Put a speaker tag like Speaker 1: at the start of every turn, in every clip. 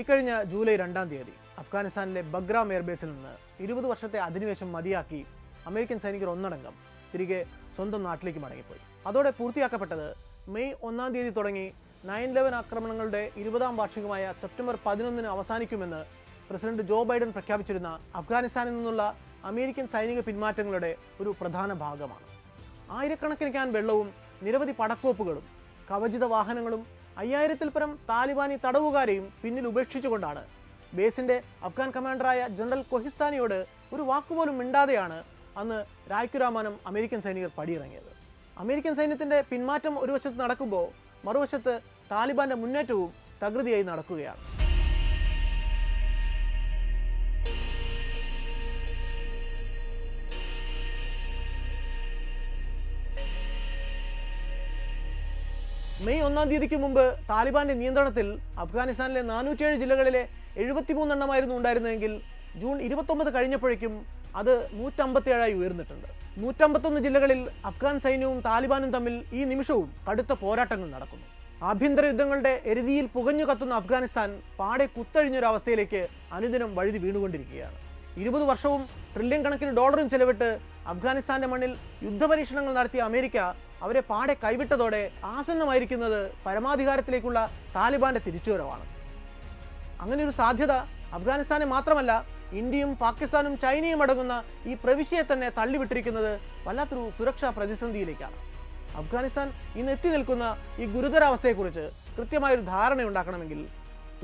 Speaker 1: ഇക്കഴിഞ്ഞ ജൂലൈ രണ്ടാം തീയതി അഫ്ഗാനിസ്ഥാനിലെ ബഗ്രാം എയർബേസിൽ നിന്ന് ഇരുപത് വർഷത്തെ അധിനിവേശം മതിയാക്കി അമേരിക്കൻ സൈനികർ ഒന്നടങ്കം തിരികെ സ്വന്തം നാട്ടിലേക്ക് മടങ്ങിപ്പോയി. അതോടെ പൂർത്തിയാക്കപ്പെട്ടത് മെയ് ഒന്നാം തീയതി തുടങ്ങി നയൻ ലെവൻ ആക്രമണങ്ങളുടെ ഇരുപതാം വാർഷികമായ സെപ്റ്റംബർ പതിനൊന്നിന് അവസാനിക്കുമെന്ന് പ്രസിഡന്റ് ജോ ബൈഡൻ പ്രഖ്യാപിച്ചിരുന്ന അഫ്ഗാനിസ്ഥാനിൽ നിന്നുള്ള അമേരിക്കൻ സൈനിക പിന്മാറ്റങ്ങളുടെ ഒരു പ്രധാന ഭാഗമാണ്. ആയിരക്കണക്കിന് ക്യാൻ വെള്ളവും നിരവധി പടക്കോപ്പുകളും കവചിത വാഹനങ്ങളും അയ്യായിരത്തിൽ പരം താലിബാനി തടവുകാരെയും പിന്നിൽ ഉപേക്ഷിച്ചുകൊണ്ടാണ്. ബേസിന്റെ അഫ്ഗാൻ കമാൻഡറായ ജനറൽ കൊഹിസ്ഥാനിയോട് ഒരു വാക്കുപോലും മിണ്ടാതെയാണ് അന്ന് രായ്ക്കുരാമാനം അമേരിക്കൻ സൈനികർ പടിയിറങ്ങിയത്. അമേരിക്കൻ സൈന്യത്തിന്റെ പിന്മാറ്റം ഒരു വശത്ത് നടക്കുമ്പോൾ മറുവശത്ത് താലിബാന്റെ മുന്നേറ്റവും തകൃതിയായി നടക്കുകയാണ്. മെയ് ഒന്നാം തീയതിക്ക് മുമ്പ് താലിബാന്റെ നിയന്ത്രണത്തിൽ അഫ്ഗാനിസ്ഥാനിലെ നാനൂറ്റിയേഴ് ജില്ലകളിലെ എഴുപത്തിമൂന്നെണ്ണമായിരുന്നു ഉണ്ടായിരുന്നതെങ്കിൽ ജൂൺ ഇരുപത്തൊമ്പത് കഴിഞ്ഞപ്പോഴേക്കും അത് നൂറ്റമ്പത്തിയേഴായി ഉയർന്നിട്ടുണ്ട്. നൂറ്റമ്പത്തൊന്ന് ജില്ലകളിൽ അഫ്ഗാൻ സൈന്യവും താലിബാനും തമ്മിൽ ഈ നിമിഷവും കടുത്ത പോരാട്ടങ്ങൾ നടക്കുന്നു. ആഭ്യന്തര യുദ്ധങ്ങളുടെ എരുതിയിൽ പുകഞ്ഞു കത്തുന്ന അഫ്ഗാനിസ്ഥാൻ പാടെ കുത്തഴിഞ്ഞൊരവസ്ഥയിലേക്ക് അനുദിനം വഴുതി വീണുകൊണ്ടിരിക്കുകയാണ്. ഇരുപത് വർഷവും ട്രില്യൺ കണക്കിന് ഡോളറും ചെലവിട്ട് അഫ്ഗാനിസ്ഥാന്റെ മണ്ണിൽ യുദ്ധപരീക്ഷണങ്ങൾ നടത്തിയ അമേരിക്ക അവരെ പാടെ കൈവിട്ടതോടെ ആസന്നമായിരിക്കുന്നത് പരമാധികാരത്തിലേക്കുള്ള താലിബാന്റെ തിരിച്ചുവരവാണ്. അങ്ങനെ ഒരു സാധ്യത അഫ്ഗാനിസ്ഥാനെ മാത്രമല്ല ഇന്ത്യയും പാകിസ്ഥാനും ചൈനയും അടങ്ങുന്ന ഈ പ്രവിശ്യയെ തന്നെ തള്ളിവിട്ടിരിക്കുന്നത് വല്ലാത്തൊരു സുരക്ഷാ പ്രതിസന്ധിയിലേക്കാണ്. അഫ്ഗാനിസ്ഥാൻ ഇന്ന് എത്തി നിൽക്കുന്ന ഈ ഗുരുതരാവസ്ഥയെക്കുറിച്ച് കൃത്യമായൊരു ധാരണയുണ്ടാക്കണമെങ്കിൽ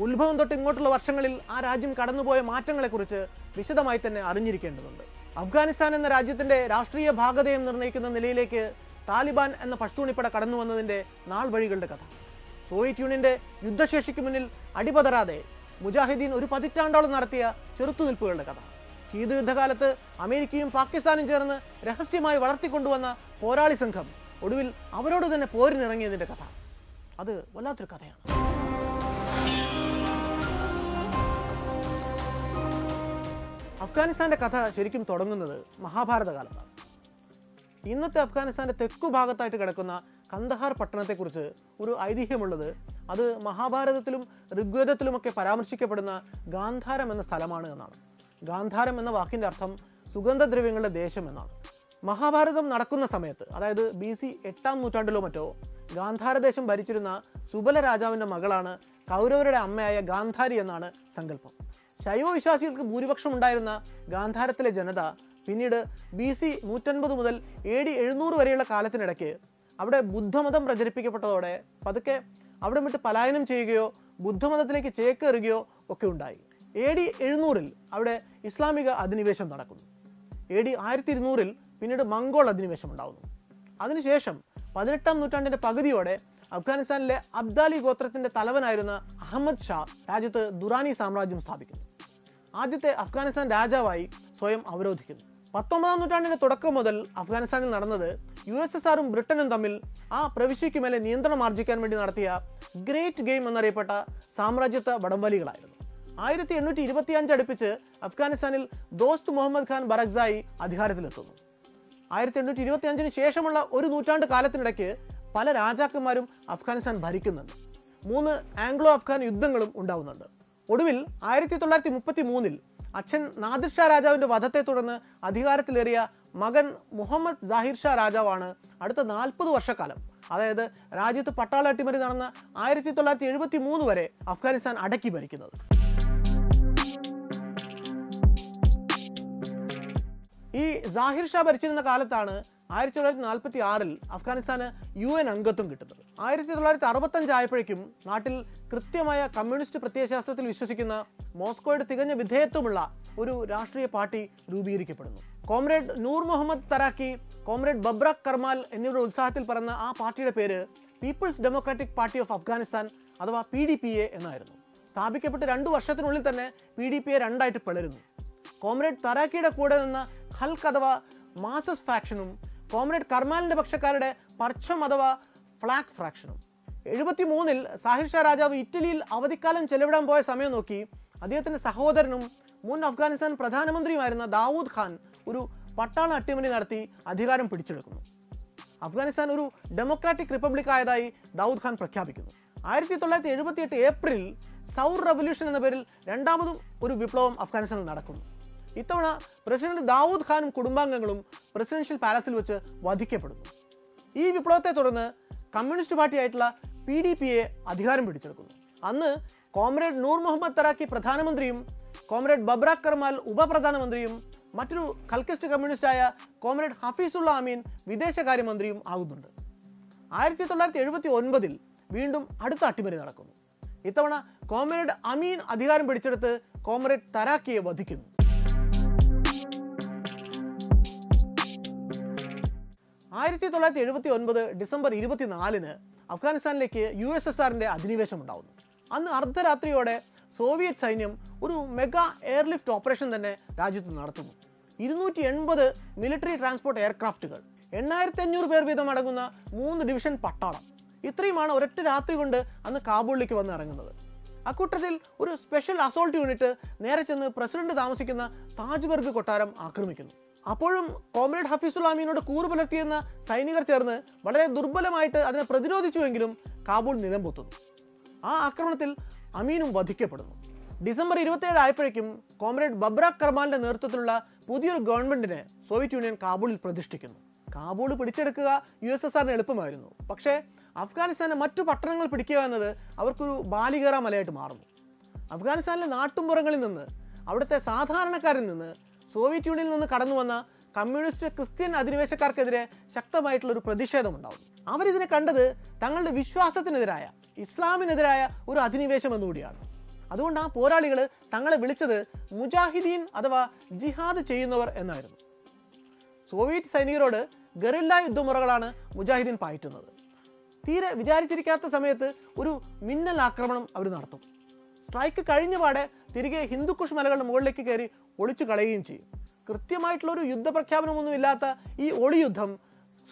Speaker 1: ഉത്ഭവം തൊട്ട് ഇങ്ങോട്ടുള്ള വർഷങ്ങളിൽ ആ രാജ്യം കടന്നുപോയ മാറ്റങ്ങളെക്കുറിച്ച് വിശദമായി തന്നെ അറിഞ്ഞിരിക്കേണ്ടതുണ്ട്. അഫ്ഗാനിസ്ഥാൻ എന്ന രാജ്യത്തിന്റെ രാഷ്ട്രീയ ഭാഗതയും നിർണയിക്കുന്ന നിലയിലേക്ക് താലിബാൻ എന്ന പഷ്തൂണിപ്പട കടന്നു വന്നതിന്റെ നാൾ വഴികളുടെ കഥ. സോവിയറ്റ് യൂണിയന്റെ യുദ്ധശേഷിക്ക് മുന്നിൽ അടിപതരാതെ മുജാഹിദീൻ ഒരു പതിറ്റാണ്ടോളം നടത്തിയ ചെറുത്തുനിൽപ്പുകളുടെ കഥ. ശീതയുദ്ധകാലത്ത് അമേരിക്കയും പാകിസ്ഥാനും ചേർന്ന് രഹസ്യമായി വളർത്തിക്കൊണ്ടുവന്ന പോരാളി സംഘം ഒടുവിൽ അവരോട് തന്നെ പോരിനിറങ്ങിയതിന്റെ കഥ. അത് വല്ലാത്തൊരു കഥയാണ്. അഫ്ഗാനിസ്ഥാന്റെ കഥ ശരിക്കും തുടങ്ങുന്നത് മഹാഭാരത കാലത്താണ് ഇന്നത്തെ അഫ്ഗാനിസ്ഥാന്റെ തെക്കു ഭാഗത്തായിട്ട് കിടക്കുന്ന കന്ദഹാർ പട്ടണത്തെക്കുറിച്ച് ഒരു ഐതിഹ്യമുള്ളത്. അത് മഹാഭാരതത്തിലും ഋഗ്വേദത്തിലുമൊക്കെ പരാമർശിക്കപ്പെടുന്ന ഗാന്ധാരം എന്ന സ്ഥലമാണ് എന്നാണ്. ഗാന്ധാരം എന്ന വാക്കിന്റെ അർത്ഥം സുഗന്ധദ്രവ്യങ്ങളുടെ ദേശം എന്നാണ്. മഹാഭാരതം നടക്കുന്ന സമയത്ത് അതായത് ബി സി എട്ടാം നൂറ്റാണ്ടിലോ മറ്റോ ഗാന്ധാരദേശം ഭരിച്ചിരുന്ന സുബല രാജാവിന്റെ മകളാണ് കൗരവരുടെ അമ്മയായ ഗാന്ധാരി എന്നാണ് സങ്കല്പം. ശൈവവിശ്വാസികൾക്ക് ഭൂരിപക്ഷം ഉണ്ടായിരുന്ന ഗാന്ധാരത്തിലെ ജനത പിന്നീട് ബി സി നൂറ്റൻപത് മുതൽ എ ഡി എഴുന്നൂറ് വരെയുള്ള കാലത്തിനിടയ്ക്ക് അവിടെ ബുദ്ധമതം പ്രചരിപ്പിക്കപ്പെട്ടതോടെ പതുക്കെ അവിടെ വിട്ട് പലായനം ചെയ്യുകയോ ബുദ്ധമതത്തിലേക്ക് ചേക്കേറുകയോ ഒക്കെ ഉണ്ടായി. എ ഡി എഴുന്നൂറിൽ അവിടെ ഇസ്ലാമിക അധിനിവേശം നടക്കുന്നു. എ ഡി ആയിരത്തി ഇരുന്നൂറിൽ പിന്നീട് മംഗോൾ അധിനിവേശം ഉണ്ടാകുന്നു അതിനുശേഷം പതിനെട്ടാം നൂറ്റാണ്ടിന്റെ പകുതിയോടെ അഫ്ഗാനിസ്ഥാനിലെ അബ്ദാലി ഗോത്രത്തിന്റെ തലവനായിരുന്ന അഹമ്മദ് ഷാ രാജ്യത്ത് ദുറാനി സാമ്രാജ്യം സ്ഥാപിക്കുന്നു. ആദ്യത്തെ അഫ്ഗാനിസ്ഥാൻ രാജാവായി സ്വയം അവരോധിക്കുന്നു. പത്തൊമ്പതാം നൂറ്റാണ്ടിന്റെ തുടക്കം മുതൽ അഫ്ഗാനിസ്ഥാനിൽ നടന്നത് യു എസ് എസ് ആറും ബ്രിട്ടനും തമ്മിൽ ആ പ്രവിശ്യയ്ക്ക് മേലെ നിയന്ത്രണം ആർജിക്കാൻ വേണ്ടി നടത്തിയ ഗ്രേറ്റ് ഗെയിം എന്നറിയപ്പെട്ട സാമ്രാജ്യത്വ വടംവലികളായിരുന്നു. ആയിരത്തി എണ്ണൂറ്റി ഇരുപത്തി അഞ്ച് അടുപ്പിച്ച് അഫ്ഗാനിസ്ഥാനിൽ ദോസ്ത് മുഹമ്മദ് ഖാൻ ബറക്സായി അധികാരത്തിലെത്തുന്നു. ആയിരത്തി എണ്ണൂറ്റി ഇരുപത്തി അഞ്ചിന് ശേഷമുള്ള ഒരു നൂറ്റാണ്ട് കാലത്തിനിടയ്ക്ക് പല രാജാക്കന്മാരും അഫ്ഗാനിസ്ഥാൻ ഭരിക്കുന്നുണ്ട്. മൂന്ന് ആംഗ്ലോ അഫ്ഗാൻ യുദ്ധങ്ങളും ഉണ്ടാവുന്നുണ്ട്. ഒടുവിൽ ആയിരത്തി തൊള്ളായിരത്തി മുപ്പത്തി മൂന്നിൽ അച്ഛൻ നാദിർ ഷാ രാജാവിന്റെ വധത്തെ തുടർന്ന് അധികാരത്തിലേറിയ മകൻ മുഹമ്മദ് ജാഹിർ ഷാ രാജാവാണ് അടുത്ത നാൽപ്പത് വർഷക്കാലം. അതായത് രാജ്യത്ത് പട്ടാള അട്ടിമറി നടന്ന ആയിരത്തി തൊള്ളായിരത്തി എഴുപത്തി മൂന്ന് വരെ അഫ്ഗാനിസ്ഥാൻ അടക്കി ഭരിക്കുന്നത്. ഈ ജാഹിർ ഷാ ഭരിച്ചിരുന്ന കാലത്താണ് ആയിരത്തി തൊള്ളായിരത്തി നാൽപ്പത്തി ആറിൽ അഫ്ഗാനിസ്ഥാന് യു എൻ അംഗത്വം കിട്ടുന്നത്. ആയിരത്തി തൊള്ളായിരത്തി അറുപത്തഞ്ച് ആയപ്പോഴേക്കും നാട്ടിൽ കൃത്യമായ കമ്മ്യൂണിസ്റ്റ് പ്രത്യയശാസ്ത്രത്തിൽ വിശ്വസിക്കുന്ന മോസ്കോയുടെ തികഞ്ഞ വിധേയത്വമുള്ള ഒരു രാഷ്ട്രീയ പാർട്ടി രൂപീകരിക്കപ്പെടുന്നു. കോമ്രേഡ് നൂർ മുഹമ്മദ് തറാക്കി കോമ്രേഡ് ബബ്രക് കർമാൽ എന്നിവരുടെ ഉത്സാഹത്തിൽ പറഞ്ഞ ആ പാർട്ടിയുടെ പേര് people's democratic party of Afghanistan അഥവാ പി ഡി പി എ എന്നായിരുന്നു. സ്ഥാപിക്കപ്പെട്ട് രണ്ടു വർഷത്തിനുള്ളിൽ തന്നെ പി ഡി പി എ രണ്ടായിട്ട് പിളരുന്നു. കോമ്രേഡ് തറാക്കിയുടെ കൂടെ നിന്ന ഹൽക്ക് അഥവാ മാസസ് ഫാക്ഷനും കോമ്രേഡ് കർമാലിന്റെ പക്ഷക്കാരുടെ പർച്ചം അഥവാ ഫ്ലാഗ് ഫ്രാക്ഷനും. എഴുപത്തി മൂന്നിൽ സാഹിർ ഷാ രാജാവ് ഇറ്റലിയിൽ അവധിക്കാലം ചെലവിടാൻ പോയ സമയം നോക്കി അദ്ദേഹത്തിന്റെ സഹോദരനും മുൻ അഫ്ഗാനിസ്ഥാൻ പ്രധാനമന്ത്രിയുമായിരുന്ന ദാവൂദ് ഖാൻ ഒരു പട്ടാള അട്ടിമറി നടത്തി അധികാരം പിടിച്ചെടുക്കുന്നു. അഫ്ഗാനിസ്ഥാൻ ഒരു ഡെമോക്രാറ്റിക് റിപ്പബ്ലിക് ആയതായി ദാവൂദ് ഖാൻ പ്രഖ്യാപിക്കുന്നു. ആയിരത്തി തൊള്ളായിരത്തി എഴുപത്തി എട്ട് ഏപ്രിൽ സൗർ റവല്യൂഷൻ എന്ന പേരിൽ രണ്ടാമതും ഒരു വിപ്ലവം അഫ്ഗാനിസ്ഥാനിൽ നടക്കുന്നു. ഇത്തവണ പ്രസിഡന്റ് ദാവൂദ് ഖാനും കുടുംബാംഗങ്ങളും പ്രസിഡൻഷ്യൽ പാലസിൽ വെച്ച് വധിക്കപ്പെടുന്നു. ഈ വിപ്ലവത്തെ തുടർന്ന് കമ്മ്യൂണിസ്റ്റ് പാർട്ടിയായിട്ടുള്ള പി ഡി പി എ അധികാരം പിടിച്ചെടുക്കുന്നു. അന്ന് കോമ്രേഡ് നൂർ മുഹമ്മദ് തറാക്കി പ്രധാനമന്ത്രിയും കോമ്രേഡ് ബബ്രാക് കർമാൽ ഉപപ്രധാനമന്ത്രിയും മറ്റൊരു കൽക്കിസ്റ്റ് കമ്മ്യൂണിസ്റ്റായ കോമ്രേഡ് ഹഫീസുള്ള അമീൻ വിദേശകാര്യമന്ത്രിയും ആകുന്നുണ്ട്. ആയിരത്തി തൊള്ളായിരത്തി എഴുപത്തി ഒൻപതിൽ വീണ്ടും അടുത്ത അട്ടിമറി നടക്കുന്നു. ഇത്തവണ കോമ്രേഡ് അമീൻ അധികാരം പിടിച്ചെടുത്ത് കോമ്രേഡ് തരാക്കിയെ വധിക്കുന്നു. ആയിരത്തി തൊള്ളായിരത്തി എഴുപത്തി ഒൻപത് ഡിസംബർ ഇരുപത്തിനാലിന് അഫ്ഗാനിസ്ഥാനിലേക്ക് യു എസ് എസ് ആറിന്റെ അധിനിവേശം ഉണ്ടാകുന്നു അന്ന് അർദ്ധരാത്രിയോടെ സോവിയറ്റ് സൈന്യം ഒരു മെഗാ എയർലിഫ്റ്റ് ഓപ്പറേഷൻ തന്നെ രാജ്യത്ത് നടത്തുന്നു. ഇരുന്നൂറ്റി എൺപത് മിലിറ്ററി ട്രാൻസ്പോർട്ട് എയർക്രാഫ്റ്റുകൾ എണ്ണായിരത്തി അഞ്ഞൂറ് പേർ വീതം അടങ്ങുന്ന മൂന്ന് ഡിവിഷൻ പട്ടാളം. ഇത്രയുമാണ് ഒരൊറ്റ രാത്രി കൊണ്ട് അന്ന് കാബൂളിലേക്ക് വന്ന് ഇറങ്ങുന്നത്. അക്കൂട്ടത്തിൽ ഒരു സ്പെഷ്യൽ അസോൾട്ട് യൂണിറ്റ് നേരെ ചെന്ന് പ്രസിഡന്റ് താമസിക്കുന്ന താജ്ബർഗ് കൊട്ടാരം ആക്രമിക്കുന്നു. അപ്പോഴും കോമ്രേഡ് ഹഫീസുൽ അമീനോട് കൂറ് പുലർത്തിയെന്ന സൈനികർ ചേർന്ന് വളരെ ദുർബലമായിട്ട് അതിനെ പ്രതിരോധിച്ചുവെങ്കിലും കാബൂൾ നിലംപൊത്തുന്നു. ആ ആക്രമണത്തിൽ അമീനും വധിക്കപ്പെടുന്നു. ഡിസംബർ ഇരുപത്തിയേഴ് ആയപ്പോഴേക്കും കോമ്രേഡ് ബബ്ര കർമാലിന്റെ നേതൃത്വത്തിലുള്ള പുതിയൊരു ഗവൺമെന്റിനെ സോവിയറ്റ് യൂണിയൻ കാബൂളിൽ പ്രതിഷ്ഠിക്കുന്നു. കാബൂൾ പിടിച്ചെടുക്കുക യു എസ് എസ് ആറിന് എളുപ്പമായിരുന്നു. പക്ഷേ അഫ്ഗാനിസ്ഥാന്റെ മറ്റു പട്ടണങ്ങൾ പിടിക്കുക എന്നത് അവർക്കൊരു ബാലികേറ മലയായിട്ട് മാറുന്നു. അഫ്ഗാനിസ്ഥാനിലെ നാട്ടുമ്പുറങ്ങളിൽ നിന്ന് അവിടുത്തെ സാധാരണക്കാരിൽ നിന്ന് സോവിയറ്റ് യൂണിയനിൽ നിന്ന് കടന്നു വന്ന കമ്മ്യൂണിസ്റ്റ് ക്രിസ്ത്യൻ അധിനിവേശക്കാർക്കെതിരെ ശക്തമായിട്ടുള്ള ഒരു പ്രതിഷേധമുണ്ടാവും. അവരിതിനെ കണ്ടത് തങ്ങളുടെ വിശ്വാസത്തിനെതിരായ ഇസ്ലാമിനെതിരായ ഒരു അധിനിവേശം എന്നുകൂടിയാണ്. അതുകൊണ്ട് ആ പോരാളികൾ തങ്ങളെ വിളിച്ചത് മുജാഹിദീൻ അഥവാ ജിഹാദ് ചെയ്യുന്നവർ എന്നായിരുന്നു. സോവിയറ്റ് സൈനികരോട് ഗറില്ല യുദ്ധമുറകളാണ് മുജാഹിദീൻ പായറ്റുന്നത്. തീരെ വിചാരിച്ചിരിക്കാത്ത സമയത്ത് ഒരു മിന്നൽ ആക്രമണം അവർ നടത്തും. സ്ട്രൈക്ക് കഴിഞ്ഞ പാടെ തിരികെ ഹിന്ദുക്കുഷ് മലകളുടെ മുകളിലേക്ക് കയറി ഒളിച്ചു കളയുകയും ചെയ്യും. കൃത്യമായിട്ടുള്ള ഒരു യുദ്ധപ്രഖ്യാപനമൊന്നും ഇല്ലാത്ത ഈ ഒളിയുദ്ധം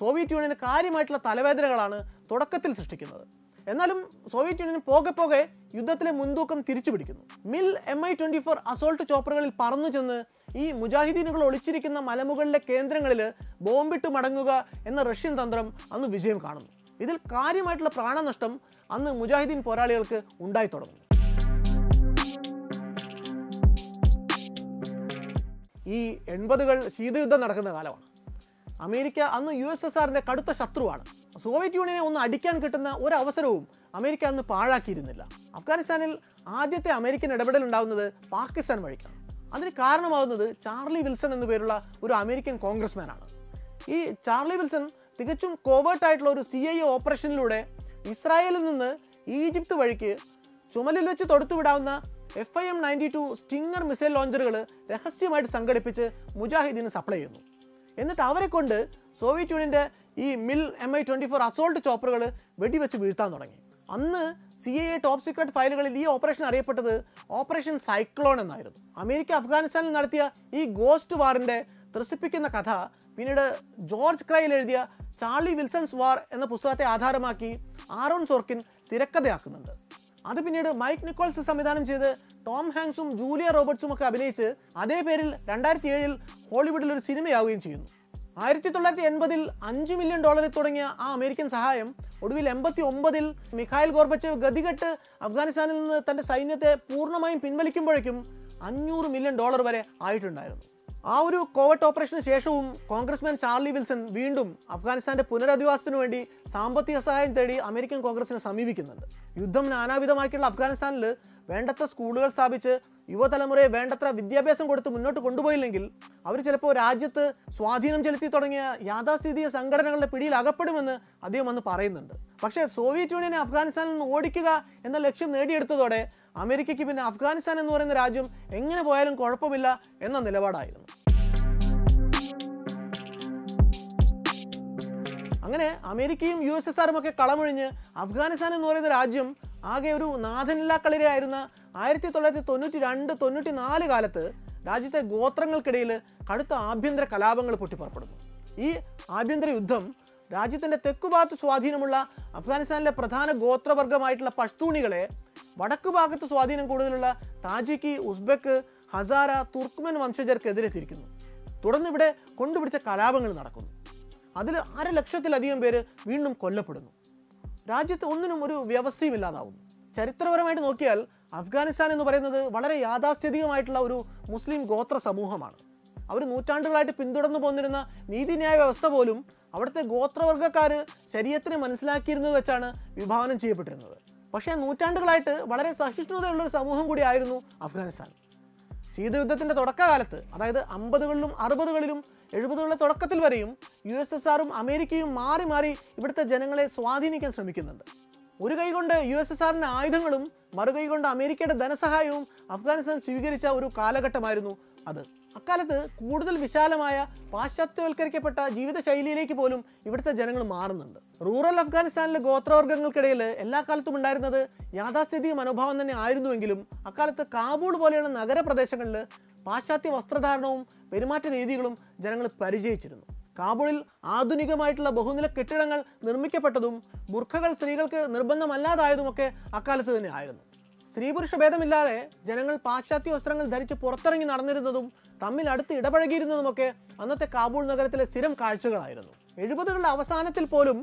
Speaker 1: സോവിയറ്റ് യൂണിയന് കാര്യമായിട്ടുള്ള തലവേദനകളാണ് തുടക്കത്തിൽ സൃഷ്ടിക്കുന്നത്. എന്നാലും സോവിയറ്റ് യൂണിയൻ പോകെ പോകെ യുദ്ധത്തിലെ മുൻതൂക്കം തിരിച്ചു പിടിക്കുന്നു. Mil M I twenty four assault ചോപ്പറുകളിൽ പറന്നു ചെന്ന് ഈ മുജാഹിദീനുകൾ ഒളിച്ചിരിക്കുന്ന മലമുകളിലെ കേന്ദ്രങ്ങളിൽ ബോംബിട്ട് മടങ്ങുക എന്ന റഷ്യൻ തന്ത്രം അന്ന് വിജയം കാണുന്നു. ഇതിൽ കാര്യമായിട്ടുള്ള പ്രാണനഷ്ടം അന്ന് മുജാഹിദീൻ പോരാളികൾക്ക് ഉണ്ടായി തുടങ്ങുന്നു. ഈ എൺപതുകൾ ശീതയുദ്ധം നടക്കുന്ന കാലമാണ്. അമേരിക്ക അന്ന് യു എസ് എസ് ആറിന്റെ കടുത്ത ശത്രുവാണ്. സോവിയറ്റ് യൂണിയനെ ഒന്ന് അടിക്കാൻ കിട്ടുന്ന ഒരു അവസരവും അമേരിക്ക അന്ന് പാഴാക്കിയിരുന്നില്ല. അഫ്ഗാനിസ്ഥാനിൽ ആദ്യത്തെ അമേരിക്കൻ ഇടപെടൽ ഉണ്ടാകുന്നത് പാകിസ്ഥാൻ വഴിക്കാണ്. അതിന് കാരണമാകുന്നത് ചാർലി വിൽസൺ എന്നു പേരുള്ള ഒരു അമേരിക്കൻ കോൺഗ്രസ്മാനാണ്. ഈ ചാർലി വിൽസൺ തികച്ചും കോവേർട്ടായിട്ടുള്ള ഒരു സി ഐ ഓപ്പറേഷനിലൂടെ ഇസ്രായേലിൽ നിന്ന് ഈജിപ്ത് വഴിക്ക് ചുമലിൽ വെച്ച് തൊടുത്തുവിടാവുന്ന F I M ninety two stinger missile ലോഞ്ചറുകൾ രഹസ്യമായിട്ട് സംഘടിപ്പിച്ച് മുജാഹിദീന് സപ്ലൈ ചെയ്യുന്നു. എന്നിട്ട് അവരെ കൊണ്ട് സോവിയറ്റ് യൂണിയന്റെ ഈ Mil M I twenty four assault ചോപ്പറുകൾ വെടിവെച്ച് വീഴ്ത്താൻ തുടങ്ങി. അന്ന് സി എ ടോപ്പ് സീക്രട്ട് ഫയലുകളിൽ ഈ ഓപ്പറേഷൻ അറിയപ്പെട്ടത് ഓപ്പറേഷൻ സൈക്ലോൺ എന്നായിരുന്നു. അമേരിക്ക അഫ്ഗാനിസ്ഥാനിൽ നടത്തിയ ഈ ഗോസ്റ്റ് വാറിന്റെ ത്രസിപ്പിക്കുന്ന കഥ പിന്നീട് ജോർജ് ക്രൈൽ എഴുതിയ ചാർലി വിൽസൺസ് വാർ എന്ന പുസ്തകത്തെ ആധാരമാക്കി ആറോൺ സോർക്കിൻ തിരക്കഥയാക്കുന്നുണ്ട്. അത് പിന്നീട് മൈക്ക് നിക്കോൾസ് സംവിധാനം ചെയ്ത് ടോം ഹാങ്സും ജൂലിയ റോബർട്ട്സും ഒക്കെ അഭിനയിച്ച് അതേ പേരിൽ രണ്ടായിരത്തി ഏഴിൽ ഹോളിവുഡിൽ ഒരു സിനിമയാവുകയും ചെയ്യുന്നു. ആയിരത്തി തൊള്ളായിരത്തി എൺപതിൽ അഞ്ച് മില്യൺ ഡോളറിൽ തുടങ്ങിയ ആ അമേരിക്കൻ സഹായം ഒടുവിൽ എൺപത്തി ഒമ്പതിൽ മിഖായിൽ ഗോർബച്ചേവ് ഗതികെട്ട് അഫ്ഗാനിസ്ഥാനിൽ നിന്ന് തന്റെ സൈന്യത്തെ പൂർണമായും പിൻവലിക്കുമ്പോഴേക്കും അഞ്ഞൂറ് മില്യൺ ഡോളർ വരെ ആയിട്ടുണ്ടായിരുന്നു. ആ ഒരു കോവട്ട് ഓപ്പറേഷന് ശേഷവും കോൺഗ്രസ്മാൻ ചാർലി വിൽസൺ വീണ്ടും അഫ്ഗാനിസ്ഥാന്റെ പുനരധിവാസത്തിനു വേണ്ടി സാമ്പത്തിക സഹായം തേടി അമേരിക്കൻ കോൺഗ്രസിനെ സമീപിക്കുന്നുണ്ട്. യുദ്ധം നാനാവിധമാക്കിയുള്ള അഫ്ഗാനിസ്ഥാനിൽ വേണ്ടത്ര സ്കൂളുകൾ സ്ഥാപിച്ച് യുവതലമുറയെ വേണ്ടത്ര വിദ്യാഭ്യാസം കൊടുത്ത് മുന്നോട്ട് കൊണ്ടുപോയില്ലെങ്കിൽ അവർ ചിലപ്പോൾ രാജ്യത്ത് സ്വാധീനം ചെലുത്തി തുടങ്ങിയ യാഥാസ്ഥിതിക സംഘടനകളുടെ പിടിയിൽ അകപ്പെടുമെന്ന് അദ്ദേഹം അന്ന് പറയുന്നുണ്ട്. പക്ഷേ സോവിയറ്റ് യൂണിയനെ അഫ്ഗാനിസ്ഥാനിൽ നിന്ന് ഓടിക്കുക എന്ന ലക്ഷ്യം നേടിയെടുത്തതോടെ അമേരിക്കയ്ക്ക് പിന്നെ അഫ്ഗാനിസ്ഥാൻ എന്ന് പറയുന്ന രാജ്യം എങ്ങനെ പോയാലും കുഴപ്പമില്ല എന്ന നിലപാടായിരുന്നു. അങ്ങനെ അമേരിക്കയും യു എസ് എസ് ആറും ഒക്കെ കളമൊഴിഞ്ഞ് അഫ്ഗാനിസ്ഥാൻ എന്ന് പറയുന്ന രാജ്യം ആകെ ഒരു നാഥനില്ലാ കളിരയായിരുന്ന ആയിരത്തി തൊള്ളായിരത്തി തൊണ്ണൂറ്റി രണ്ട് തൊണ്ണൂറ്റി നാല് കാലത്ത് രാജ്യത്തെ ഗോത്രങ്ങൾക്കിടയിൽ കടുത്ത ആഭ്യന്തര കലാപങ്ങൾ പൊട്ടിപ്പുറപ്പെടുന്നു ഈ ആഭ്യന്തര യുദ്ധം രാജ്യത്തിന്റെ തെക്കുഭാഗത്ത് സ്വാധീനമുള്ള അഫ്ഗാനിസ്ഥാനിലെ പ്രധാന ഗോത്രവർഗമായിട്ടുള്ള പഷ്തൂണികളെ വടക്ക് ഭാഗത്ത് സ്വാധീനം കൂടുതലുള്ള താജിക്കി ഉസ്ബെക്ക് ഹസാര തുർക്ക്മൻ വംശജർക്കെതിരെ തിരിക്കുന്നു തുടർന്ന് ഇവിടെ കൊണ്ടുപിടിച്ച കലാപങ്ങൾ നടക്കുന്നു. അതിൽ അര ലക്ഷത്തിലധികം പേര് വീണ്ടും കൊല്ലപ്പെടുന്നു. രാജ്യത്ത് ഒന്നിനും ഒരു വ്യവസ്ഥയും ഇല്ലാതാവുന്നു ചരിത്രപരമായിട്ട് നോക്കിയാൽ അഫ്ഗാനിസ്ഥാൻ എന്ന് പറയുന്നത് വളരെ യാഥാസ്ഥിതികമായിട്ടുള്ള ഒരു മുസ്ലിം ഗോത്ര സമൂഹമാണ്. അവർ നൂറ്റാണ്ടുകളായിട്ട് പിന്തുടർന്നു പോന്നിരുന്ന നീതിന്യായ വ്യവസ്ഥ പോലും അവിടുത്തെ ഗോത്രവർഗക്കാർ ശരീരത്തിന് മനസ്സിലാക്കിയിരുന്നത് വെച്ചാണ് വിഭാവനം ചെയ്യപ്പെട്ടിരുന്നത്. പക്ഷേ നൂറ്റാണ്ടുകളായിട്ട് വളരെ സഹിഷ്ണുതയുള്ള ഒരു സമൂഹം കൂടിയായിരുന്നു അഫ്ഗാനിസ്ഥാൻ. ശീതയുദ്ധത്തിന്റെ തുടക്കകാലത്ത് അതായത് അമ്പതുകളിലും അറുപതുകളിലും എഴുപതുകളുടെ തുടക്കത്തിൽ വരെയും യു എസ് എസ് ആറും അമേരിക്കയും മാറി മാറി ഇവിടുത്തെ ജനങ്ങളെ സ്വാധീനിക്കാൻ ശ്രമിക്കുന്നുണ്ട്. ഒരു കൈകൊണ്ട് യു എസ് എസ് ആറിന്റെ ആയുധങ്ങളും മറുകൈ കൊണ്ട് അമേരിക്കയുടെ ധനസഹായവും അഫ്ഗാനിസ്ഥാൻ സ്വീകരിച്ച ഒരു കാലഘട്ടമായിരുന്നു അത്. അക്കാലത്ത് കൂടുതൽ വിശാലമായ പാശ്ചാത്യവൽക്കരിക്കപ്പെട്ട ജീവിതശൈലിയിലേക്ക് പോലും ഇവിടുത്തെ ജനങ്ങൾ മാറുന്നുണ്ട്. റൂറൽ അഫ്ഗാനിസ്ഥാനിലെ ഗോത്രവർഗങ്ങൾക്കിടയിൽ എല്ലാ കാലത്തും ഉണ്ടായിരുന്നത് യാഥാസ്ഥിതിക മനോഭാവം തന്നെ ആയിരുന്നുവെങ്കിലും അക്കാലത്ത് കാബൂൾ പോലെയുള്ള നഗരപ്രദേശങ്ങളിൽ പാശ്ചാത്യ വസ്ത്രധാരണവും പെരുമാറ്റ രീതികളും ജനങ്ങൾ പരിചയിച്ചിരുന്നു. കാബൂളിൽ ആധുനികമായിട്ടുള്ള ബഹുനില കെട്ടിടങ്ങൾ നിർമ്മിക്കപ്പെട്ടതും ബുർഖകൾ സ്ത്രീകൾക്ക് നിർബന്ധമല്ലാതായതുമൊക്കെ അക്കാലത്ത് തന്നെ ആയിരുന്നു. സ്ത്രീ പുരുഷ ഭേദമില്ലാതെ ജനങ്ങൾ പാശ്ചാത്യ വസ്ത്രങ്ങൾ ധരിച്ച് പുറത്തിറങ്ങി നടന്നിരുന്നതും തമ്മിൽ അടുത്ത് ഇടപഴകിയിരുന്നതുമൊക്കെ അന്നത്തെ കാബൂൾ നഗരത്തിലെ സ്ഥിരം കാഴ്ചകളായിരുന്നു. എഴുപതുകളുടെ അവസാനത്തിൽ പോലും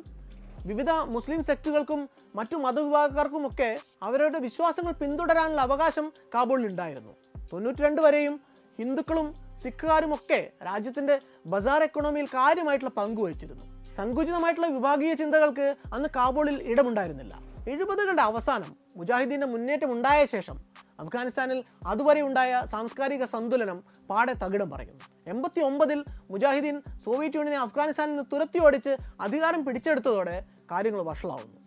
Speaker 1: വിവിധ മുസ്ലിം സെക്റ്റുകൾക്കും മറ്റു മതവിഭാഗക്കാർക്കുമൊക്കെ അവരുടെ വിശ്വാസങ്ങൾ പിന്തുടരാനുള്ള അവകാശം കാബൂളിൽ ഉണ്ടായിരുന്നു. തൊണ്ണൂറ്റി രണ്ട് വരെയും ഹിന്ദുക്കളും സിഖുകാരും ഒക്കെ രാജ്യത്തിന്റെ ബസാർ എക്കണോമിയിൽ കാര്യമായിട്ടുള്ള പങ്കുവഹിച്ചിരുന്നു. സങ്കുചിതമായിട്ടുള്ള വിഭാഗീയ ചിന്തകൾക്ക് അന്ന് കാബൂളിൽ ഇടമുണ്ടായിരുന്നില്ല. എഴുപതുകളുടെ അവസാനം മുജാഹിദീന്റെ മുന്നേറ്റം ഉണ്ടായ ശേഷം അഫ്ഗാനിസ്ഥാനിൽ അതുവരെ ഉണ്ടായ സാംസ്കാരിക സന്തുലനം പാടെ തകിടം പറയുന്നു. എൺപത്തി ഒമ്പതിൽ മുജാഹിദീൻ സോവിയറ്റ് യൂണിയനെ അഫ്ഗാനിസ്ഥാനിൽ നിന്ന് തുരത്തി ഓടിച്ച് അധികാരം പിടിച്ചെടുത്തതോടെ കാര്യങ്ങൾ വഷളാവുന്നു.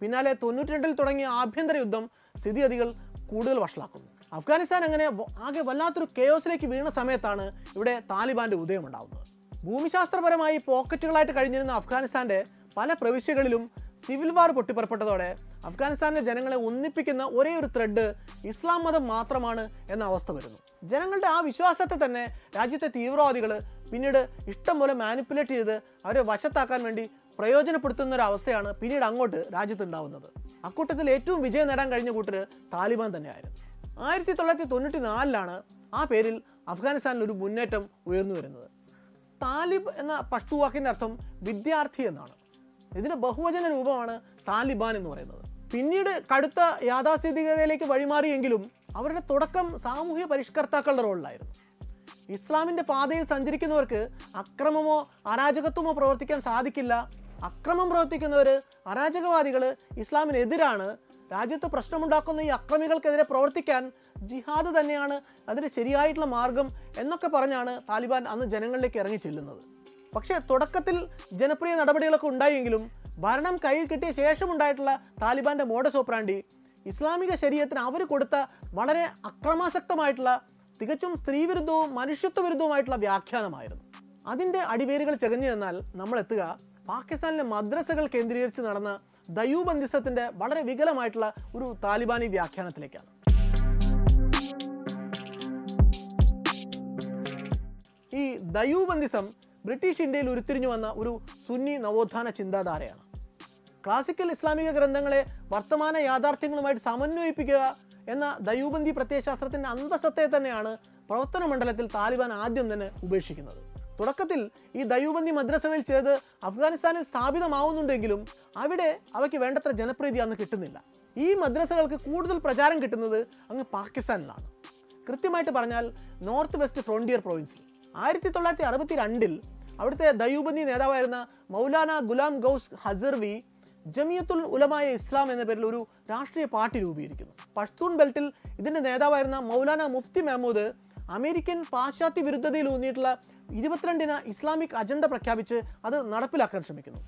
Speaker 1: പിന്നാലെ തൊണ്ണൂറ്റി രണ്ടിൽ തുടങ്ങിയ ആഭ്യന്തര യുദ്ധം സ്ഥിതിഗതികൾ കൂടുതൽ വഷളാക്കുന്നു. അഫ്ഗാനിസ്ഥാൻ അങ്ങനെ ആകെ വല്ലാത്തൊരു കെയോസിലേക്ക് വീണ സമയത്താണ് ഇവിടെ താലിബാന്റെ ഉദയം ഉണ്ടാവുന്നത് ഭൂമിശാസ്ത്രപരമായി പോക്കറ്റുകളായിട്ട് കഴിഞ്ഞിരുന്ന അഫ്ഗാനിസ്ഥാന്റെ പല പ്രവിശ്യകളിലും സിവിൽ വാർ പൊട്ടിപ്പുറപ്പെട്ടതോടെ അഫ്ഗാനിസ്ഥാനിലെ ജനങ്ങളെ ഒന്നിപ്പിക്കുന്ന ഒരേ ഒരു ത്രെഡ് ഇസ്ലാം മതം മാത്രമാണ് എന്ന അവസ്ഥ വരുന്നു. ജനങ്ങളുടെ ആ വിശ്വാസത്തെ തന്നെ രാജ്യത്തെ തീവ്രവാദികൾ പിന്നീട് ഇഷ്ടം പോലെ മാനിപ്പുലേറ്റ് ചെയ്ത് അവരെ വശത്താക്കാൻ വേണ്ടി പ്രയോജനപ്പെടുത്തുന്ന ഒരു അവസ്ഥയാണ് പിന്നീട് അങ്ങോട്ട് രാജ്യത്തുണ്ടാവുന്നത്. അക്കൂട്ടത്തിൽ ഏറ്റവും വിജയം നേടാൻ കഴിഞ്ഞ കൂട്ടർ താലിബാൻ തന്നെയായിരുന്നു. ആയിരത്തി തൊള്ളായിരത്തി തൊണ്ണൂറ്റി നാലിലാണ് ആ പേരിൽ അഫ്ഗാനിസ്ഥാനിൽ ഒരു മുന്നേറ്റം ഉയർന്നു വരുന്നത്. താലിബ് എന്ന പഷ്തു വാക്കിന്റെ അർത്ഥം വിദ്യാർത്ഥി എന്നാണ്. ഇതിന്റെ ബഹുവചന രൂപമാണ് താലിബാൻ എന്ന് പറയുന്നത്. പിന്നീട് കടുത്ത യാഥാസ്ഥിതികതയിലേക്ക് വഴിമാറിയെങ്കിലും അവരുടെ തുടക്കം സാമൂഹ്യ പരിഷ്കർത്താക്കളുടെ റോളിലായിരുന്നു. ഇസ്ലാമിന്റെ പാതയിൽ സഞ്ചരിക്കുന്നവർക്ക് അക്രമമോ അരാജകത്വമോ പ്രവർത്തിക്കാൻ സാധിക്കില്ല. അക്രമം പ്രവർത്തിക്കുന്നവർ അരാജകവാദികൾ ഇസ്ലാമിനെതിരാണ് രാജ്യത്ത് പ്രശ്നമുണ്ടാക്കുന്ന ഈ അക്രമികൾക്കെതിരെ പ്രവർത്തിക്കാൻ ജിഹാദ് തന്നെയാണ് അതിന്റെ ശരിയായിട്ടുള്ള മാർഗം എന്നൊക്കെ പറഞ്ഞാണ് താലിബാൻ അന്ന് ജനങ്ങളിലേക്ക് ഇറങ്ങി ചെല്ലുന്നത്. പക്ഷേ തുടക്കത്തിൽ ജനപ്രിയ നടപടികളൊക്കെ ഉണ്ടായെങ്കിലും ഭരണം കയ്യിൽ കിട്ടിയ ശേഷം ഉണ്ടായിട്ടുള്ള താലിബാന്റെ മോഡസ് ഇസ്ലാമിക ശരീരത്തിന് അവർ കൊടുത്ത വളരെ അക്രമാസക്തമായിട്ടുള്ള തികച്ചും സ്ത്രീവിരുദ്ധവും മനുഷ്യത്വ വിരുദ്ധവുമായിട്ടുള്ള വ്യാഖ്യാനമായിരുന്നു. അതിന്റെ അടിവേരുകൾ ചെകഞ്ഞു നിന്നാൽ നമ്മൾ എത്തുക പാകിസ്ഥാനിലെ മദ്രസകൾ കേന്ദ്രീകരിച്ച് നടന്ന ദയൂബന്ധിസത്തിന്റെ വളരെ വികലമായിട്ടുള്ള ഒരു താലിബാനി വ്യാഖ്യാനത്തിലേക്കാണ്. ഈ ദയൂബന്ദിസം ബ്രിട്ടീഷ് ഇന്ത്യയിൽ ഉരുത്തിരിഞ്ഞു വന്ന ഒരു സുന്നി നവോത്ഥാന ചിന്താധാരയാണ്. ക്ലാസിക്കൽ ഇസ്ലാമിക ഗ്രന്ഥങ്ങളെ വർത്തമാന യാഥാർത്ഥ്യങ്ങളുമായിട്ട് സമന്വയിപ്പിക്കുക എന്ന ദയൂബന്ദി പ്രത്യയശാസ്ത്രത്തിന്റെ അന്തസത്തെ തന്നെയാണ് പ്രവർത്തന മണ്ഡലത്തിൽ താലിബാൻ ആദ്യം തന്നെ ഉപേക്ഷിക്കുന്നത്. തുടക്കത്തിൽ ഈ ദയൂബന്ദി മദ്രസകളിൽ ചിലത് അഫ്ഗാനിസ്ഥാനിൽ സ്ഥാപിതമാവുന്നുണ്ടെങ്കിലും അവിടെ അവയ്ക്ക് വേണ്ടത്ര ജനപ്രീതി അന്ന് കിട്ടുന്നില്ല. ഈ മദ്രസകൾക്ക് കൂടുതൽ പ്രചാരം കിട്ടുന്നത് അങ്ങ് പാകിസ്ഥാനിലാണ്. കൃത്യമായിട്ട് പറഞ്ഞാൽ നോർത്ത് വെസ്റ്റ് ഫ്രോണ്ടിയർ പ്രൊവിൻസിൽ ആയിരത്തി തൊള്ളായിരത്തി അറുപത്തി രണ്ടിൽ അവിടുത്തെ ദയൂബന്ദി നേതാവായിരുന്ന മൗലാന ഗുലാം ഗൌസ് ഹസർവി ജമിയത്തുൽ ഉലമായ ഇസ്ലാം എന്ന പേരിൽ ഒരു രാഷ്ട്രീയ പാർട്ടി രൂപീകരിക്കുന്നു. പഷ്തൂൺ ബെൽറ്റിൽ ഇതിന്റെ നേതാവായിരുന്ന മൗലാന മുഫ്തി മെഹമ്മൂദ് അമേരിക്കൻ പാശ്ചാത്യ വിരുദ്ധതയിൽ ഊന്നിയിട്ടുള്ള ഇരുപത്തിരണ്ടിന് ഇസ്ലാമിക് അജണ്ട പ്രഖ്യാപിച്ച് അത് നടപ്പിലാക്കാൻ ശ്രമിക്കുന്നു.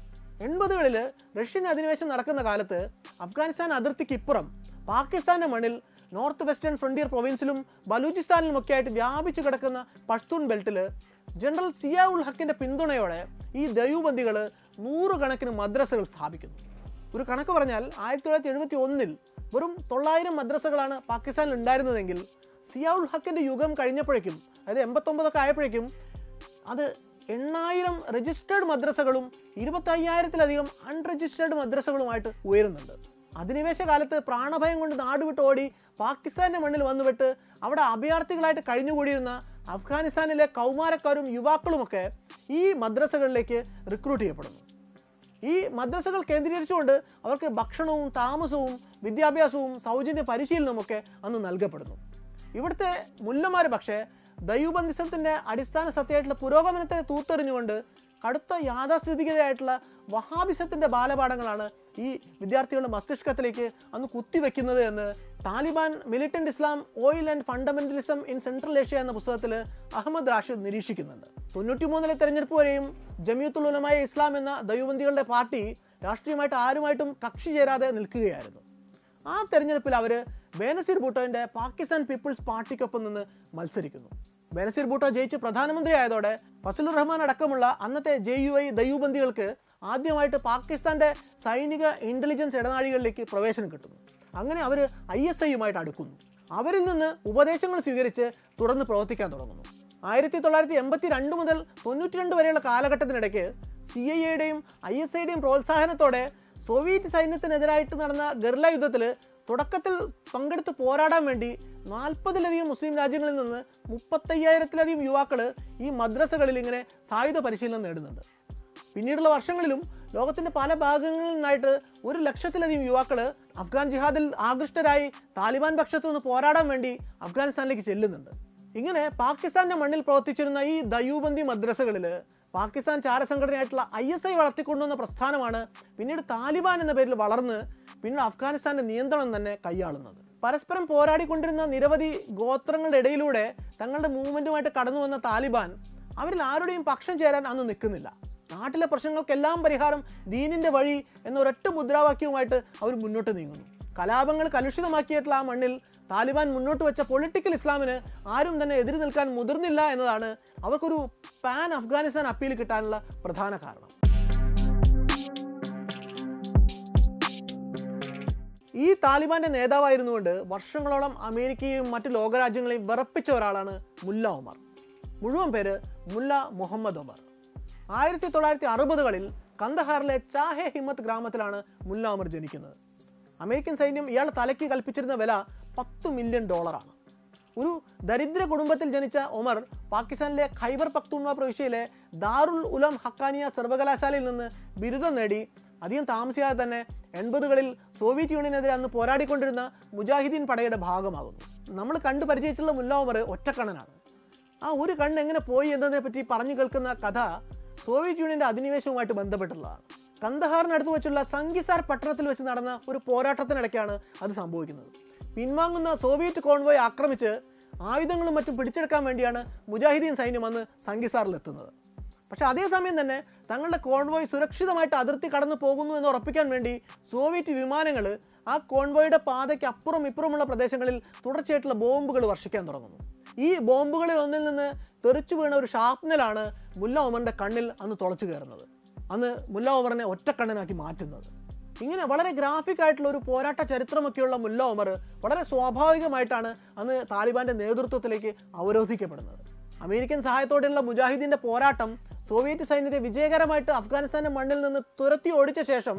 Speaker 1: എൺപതുകളിൽ റഷ്യൻ അധിനിവേശം നടക്കുന്ന കാലത്ത് അഫ്ഗാനിസ്ഥാൻ അതിർത്തിക്ക് ഇപ്പുറം പാകിസ്ഥാന്റെ മണ്ണിൽ നോർത്ത് വെസ്റ്റേൺ ഫ്രണ്ടിയർ പ്രൊവിൻസിലും ബലൂചിസ്ഥാനിലുമൊക്കെ ആയിട്ട് വ്യാപിച്ചു കിടക്കുന്ന പഷ്തൂൺ ബെൽറ്റിൽ ജനറൽ സിയാ ഉൽ ഹക്കിന്റെ പിന്തുണയോടെ ഈ ദയൂബന്ദികൾ നൂറുകണക്കിന് മദ്രസകൾ സ്ഥാപിക്കുന്നു. ഒരു കണക്ക് പറഞ്ഞാൽ ആയിരത്തി തൊള്ളായിരത്തി എഴുപത്തി ഒന്നിൽ വെറും തൊള്ളായിരം മദ്രസകളാണ് പാകിസ്ഥാനിൽ ഉണ്ടായിരുന്നതെങ്കിൽ സിയാഉൽ ഹക്കിന്റെ യുഗം കഴിഞ്ഞപ്പോഴേക്കും അതായത് എൺപത്തൊമ്പതൊക്കെ ആയപ്പോഴേക്കും അത് എണ്ണായിരം രജിസ്റ്റേർഡ് മദ്രസകളും ഇരുപത്തി അയ്യായിരത്തിലധികം അൺരജിസ്റ്റേർഡ് മദ്രസകളുമായിട്ട് ഉയരുന്നുണ്ട്. അധിനിവേശ കാലത്ത് പ്രാണഭയം കൊണ്ട് നാടുവിട്ട് ഓടി പാകിസ്ഥാന്റെ മണ്ണിൽ വന്നുവിട്ട് അവിടെ അഭയാർത്ഥികളായിട്ട് കഴിഞ്ഞുകൂടിയിരുന്ന അഫ്ഗാനിസ്ഥാനിലെ കൗമാരക്കാരും യുവാക്കളുമൊക്കെ ഈ മദ്രസകളിലേക്ക് റിക്രൂട്ട് ചെയ്യപ്പെടുന്നു. ഈ മദ്രസകൾ കേന്ദ്രീകരിച്ചുകൊണ്ട് അവർക്ക് ഭക്ഷണവും താമസവും വിദ്യാഭ്യാസവും സൗജന്യ പരിശീലനവും ഒക്കെ അന്ന് നൽകപ്പെടുന്നു. ഇവിടുത്തെ മുല്ലമാർ പക്ഷേ ദൈവബന്ധിസത്തിന്റെ അടിസ്ഥാന സത്യമായിട്ടുള്ള പുരോഗമനത്തെ തൂത്തെറിഞ്ഞുകൊണ്ട് കടുത്ത യാഥാസ്ഥിതികതയായിട്ടുള്ള വഹാബിസത്തിന്റെ ബാലപാഠങ്ങളാണ് ഈ വിദ്യാർത്ഥികളുടെ മസ്തിഷ്കത്തിലേക്ക് അന്ന് കുത്തിവെക്കുന്നത് എന്ന് Taliban militant Islam oil and fundamentalism in central Asia എന്ന പുസ്തകത്തിൽ അഹമ്മദ് റാഷിദ് നിരീക്ഷിക്കുന്നുണ്ട്. തൊണ്ണൂറ്റിമൂന്നിലെ തെരഞ്ഞെടുപ്പ് വരെയും ജമിയത്തുൽ ഉലമായ ഇസ്ലാം എന്ന ദൈവബന്ധികളുടെ പാർട്ടി രാഷ്ട്രീയമായിട്ട് ആരുമായിട്ടും കക്ഷി ചേരാതെ നിൽക്കുകയായിരുന്നു. ആ തെരഞ്ഞെടുപ്പിൽ അവർ ബേനസീർ ഭൂട്ടോന്റെ പാകിസ്ഥാൻ പീപ്പിൾസ് പാർട്ടിക്കൊപ്പം നിന്ന് മത്സരിക്കുന്നു. ബേനസീർ ഭൂട്ടോ ജയിച്ച് പ്രധാനമന്ത്രി ആയതോടെ ഫസലുർ റഹ്മാൻ അടക്കമുള്ള അന്നത്തെ ജെ യു ഐ ദയ്യൂബന്ദികൾക്ക് ആദ്യമായിട്ട് പാകിസ്ഥാന്റെ സൈനിക ഇന്റലിജൻസ് ഇടനാഴികളിലേക്ക് പ്രവേശനം കിട്ടുന്നു. അങ്ങനെ അവർ ഐ എസ് ഐയുമായിട്ട് അടുക്കുന്നു. അവരിൽ നിന്ന് ഉപദേശങ്ങൾ സ്വീകരിച്ച് തുടർന്ന് പ്രവർത്തിക്കാൻ തുടങ്ങുന്നു. ആയിരത്തി തൊള്ളായിരത്തി എൺപത്തി രണ്ട് മുതൽ തൊണ്ണൂറ്റി രണ്ട് വരെയുള്ള കാലഘട്ടത്തിനിടയ്ക്ക് സി ഐ എയുടെയും ഐ എസ് ഐയുടെയും പ്രോത്സാഹനത്തോടെ സോവിയറ്റ് സൈന്യത്തിനെതിരായിട്ട് നടന്ന ഗർല യുദ്ധത്തിൽ തുടക്കത്തിൽ പങ്കെടുത്ത് പോരാടാൻ വേണ്ടി നാൽപ്പതിലധികം മുസ്ലിം രാജ്യങ്ങളിൽ നിന്ന് മുപ്പത്തയ്യായിരത്തിലധികം യുവാക്കൾ ഈ മദ്രസകളിൽ ഇങ്ങനെ സായുധ പരിശീലനം നേടുന്നുണ്ട്. പിന്നീടുള്ള വർഷങ്ങളിലും ലോകത്തിന്റെ പല ഭാഗങ്ങളിൽ നിന്നായിട്ട് ഒരു ലക്ഷത്തിലധികം യുവാക്കൾ അഫ്ഗാൻ ജിഹാദിൽ ആകൃഷ്ടരായി താലിബാൻ പക്ഷത്തു നിന്ന് പോരാടാൻ വേണ്ടി അഫ്ഗാനിസ്ഥാനിലേക്ക് ചെല്ലുന്നുണ്ട്. ഇങ്ങനെ പാകിസ്ഥാന്റെ മണ്ണിൽ പ്രവർത്തിച്ചിരുന്ന ഈ ദയൂബന്ദി മദ്രസകളിൽ പാകിസ്ഥാൻ ചാരസംഘടനയായിട്ടുള്ള ഐ എസ് ഐ വളർത്തിക്കൊണ്ടുവന്ന പ്രസ്ഥാനമാണ് പിന്നീട് താലിബാൻ എന്ന പേരിൽ വളർന്ന് പിന്നീട് അഫ്ഗാനിസ്ഥാന്റെ നിയന്ത്രണം തന്നെ കൈയാളുന്നത്. പരസ്പരം പോരാടിക്കൊണ്ടിരുന്ന നിരവധി ഗോത്രങ്ങളുടെ ഇടയിലൂടെ തങ്ങളുടെ മൂവ്മെന്റുമായിട്ട് കടന്നു വന്ന താലിബാൻ അവരിൽ ആരുടെയും പക്ഷം ചേരാൻ അന്ന് നിൽക്കുന്നില്ല. നാട്ടിലെ പ്രശ്നങ്ങൾക്കെല്ലാം പരിഹാരം ദീനിന്റെ വഴി എന്ന ഒരൊറ്റ മുദ്രാവാക്യവുമായിട്ട് അവർ മുന്നോട്ട് നീങ്ങുന്നു. കലാപങ്ങൾ കലുഷിതമാക്കിയിട്ടുള്ള ആ മണ്ണിൽ താലിബാൻ മുന്നോട്ട് വെച്ച പൊളിറ്റിക്കൽ ഇസ്ലാമിന് ആരും തന്നെ എതിരി നിൽക്കാൻ മുതിർന്നില്ല എന്നതാണ് അവർക്കൊരു പാൻ അഫ്ഗാനിസ്ഥാൻ അപ്പീൽ കിട്ടാനുള്ള പ്രധാന കാരണം. ഈ താലിബാന്റെ നേതാവായിരുന്നുകൊണ്ട് വർഷങ്ങളോളം അമേരിക്കയും മറ്റു ലോകരാജ്യങ്ങളെയും വിറപ്പിച്ച ഒരാളാണ് മുല്ല ഒമർ മുഴുവൻ പേര് മുല്ല മുഹമ്മദ് ഒമർ ആയിരത്തി തൊള്ളായിരത്തി അറുപതുകളിൽ കന്ദഹാറിലെ ചാഹെ ഹിമ്മത്ത് ഗ്രാമത്തിലാണ് മുല്ല ഒമർ ജനിക്കുന്നത്. അമേരിക്കൻ സൈന്യം ഇയാൾ തലയ്ക്ക് കൽപ്പിച്ചിരുന്ന വില പത്ത് മില്യൺ ഡോളറാണ്. ഒരു ദരിദ്ര കുടുംബത്തിൽ ജനിച്ച ഒമർ പാകിസ്ഥാനിലെ ഖൈബർ പക്തൂൺവ പ്രവിശ്യയിലെ ദാറുൽ ഉലം ഹക്കാനിയ സർവകലാശാലയിൽ നിന്ന് ബിരുദം നേടി. അധികം താമസിയാതെ തന്നെ എൺപതുകളിൽ സോവിയറ്റ് യൂണിയനെതിരെ അന്ന് പോരാടിക്കൊണ്ടിരുന്ന മുജാഹിദീൻ പടയുടെ ഭാഗമാകുന്നു. നമ്മൾ കണ്ടു പരിചയിച്ചുള്ള മുല്ല ഒമർ ഒറ്റക്കണ്ണനാണ്. ആ ഒരു കണ്ണ് എങ്ങനെ പോയി എന്നതിനെ പറ്റി പറഞ്ഞു കേൾക്കുന്ന കഥ സോവിയറ്റ് യൂണിയന്റെ അധിനിവേശവുമായിട്ട് ബന്ധപ്പെട്ടുള്ളതാണ്. കന്ദഹാറിനടുത്ത് വെച്ചുള്ള സംഗിസാർ പട്ടണത്തിൽ വെച്ച് നടന്ന ഒരു പോരാട്ടത്തിനിടയ്ക്കാണ് അത് സംഭവിക്കുന്നത്. പിൻവാങ്ങുന്ന സോവിയറ്റ് കോൺവോയ് ആക്രമിച്ച് ആയുധങ്ങളും മറ്റും പിടിച്ചെടുക്കാൻ വേണ്ടിയാണ് മുജാഹിദീൻ സൈന്യം അന്ന് സംഗിസാറിൽ എത്തുന്നത്. പക്ഷെ അതേസമയം തന്നെ തങ്ങളുടെ കോൺവോയ് സുരക്ഷിതമായിട്ട് അതിർത്തി കടന്നു പോകുന്നു എന്ന് ഉറപ്പിക്കാൻ വേണ്ടി സോവിയറ്റ് വിമാനങ്ങൾ ആ കോൺവോയുടെ പാതയ്ക്ക് അപ്പുറം ഇപ്പുറമുള്ള പ്രദേശങ്ങളിൽ തുടർച്ചയായിട്ടുള്ള ബോംബുകൾ വർഷിക്കാൻ തുടങ്ങുന്നു. ഈ ബോംബുകളിൽ ഒന്നിൽ നിന്ന് തെറിച്ചു വീണ ഒരു ഷാപ്നലാണ് മുല്ല ഒമറിന്റെ കണ്ണിൽ അന്ന് തുളച്ചു കയറുന്നത്. അന്ന് മുല്ല ഒമറിനെ ഒറ്റക്കണ്ണനാക്കി മാറ്റുന്നത്. ഇങ്ങനെ വളരെ ഗ്രാഫിക് ആയിട്ടുള്ള ഒരു പോരാട്ട ചരിത്രമൊക്കെയുള്ള മുല്ല ഉമർ വളരെ സ്വാഭാവികമായിട്ടാണ് അന്ന് താലിബാന്റെ നേതൃത്വത്തിലേക്ക് അവരോധിക്കപ്പെടുന്നത്. അമേരിക്കൻ സഹായത്തോടെയുള്ള മുജാഹിദീന്റെ പോരാട്ടം സോവിയറ്റ് സൈന്യത്തെ വിജയകരമായിട്ട് അഫ്ഗാനിസ്ഥാന്റെ മണ്ണിൽ നിന്ന് തുരത്തി ഓടിച്ച ശേഷം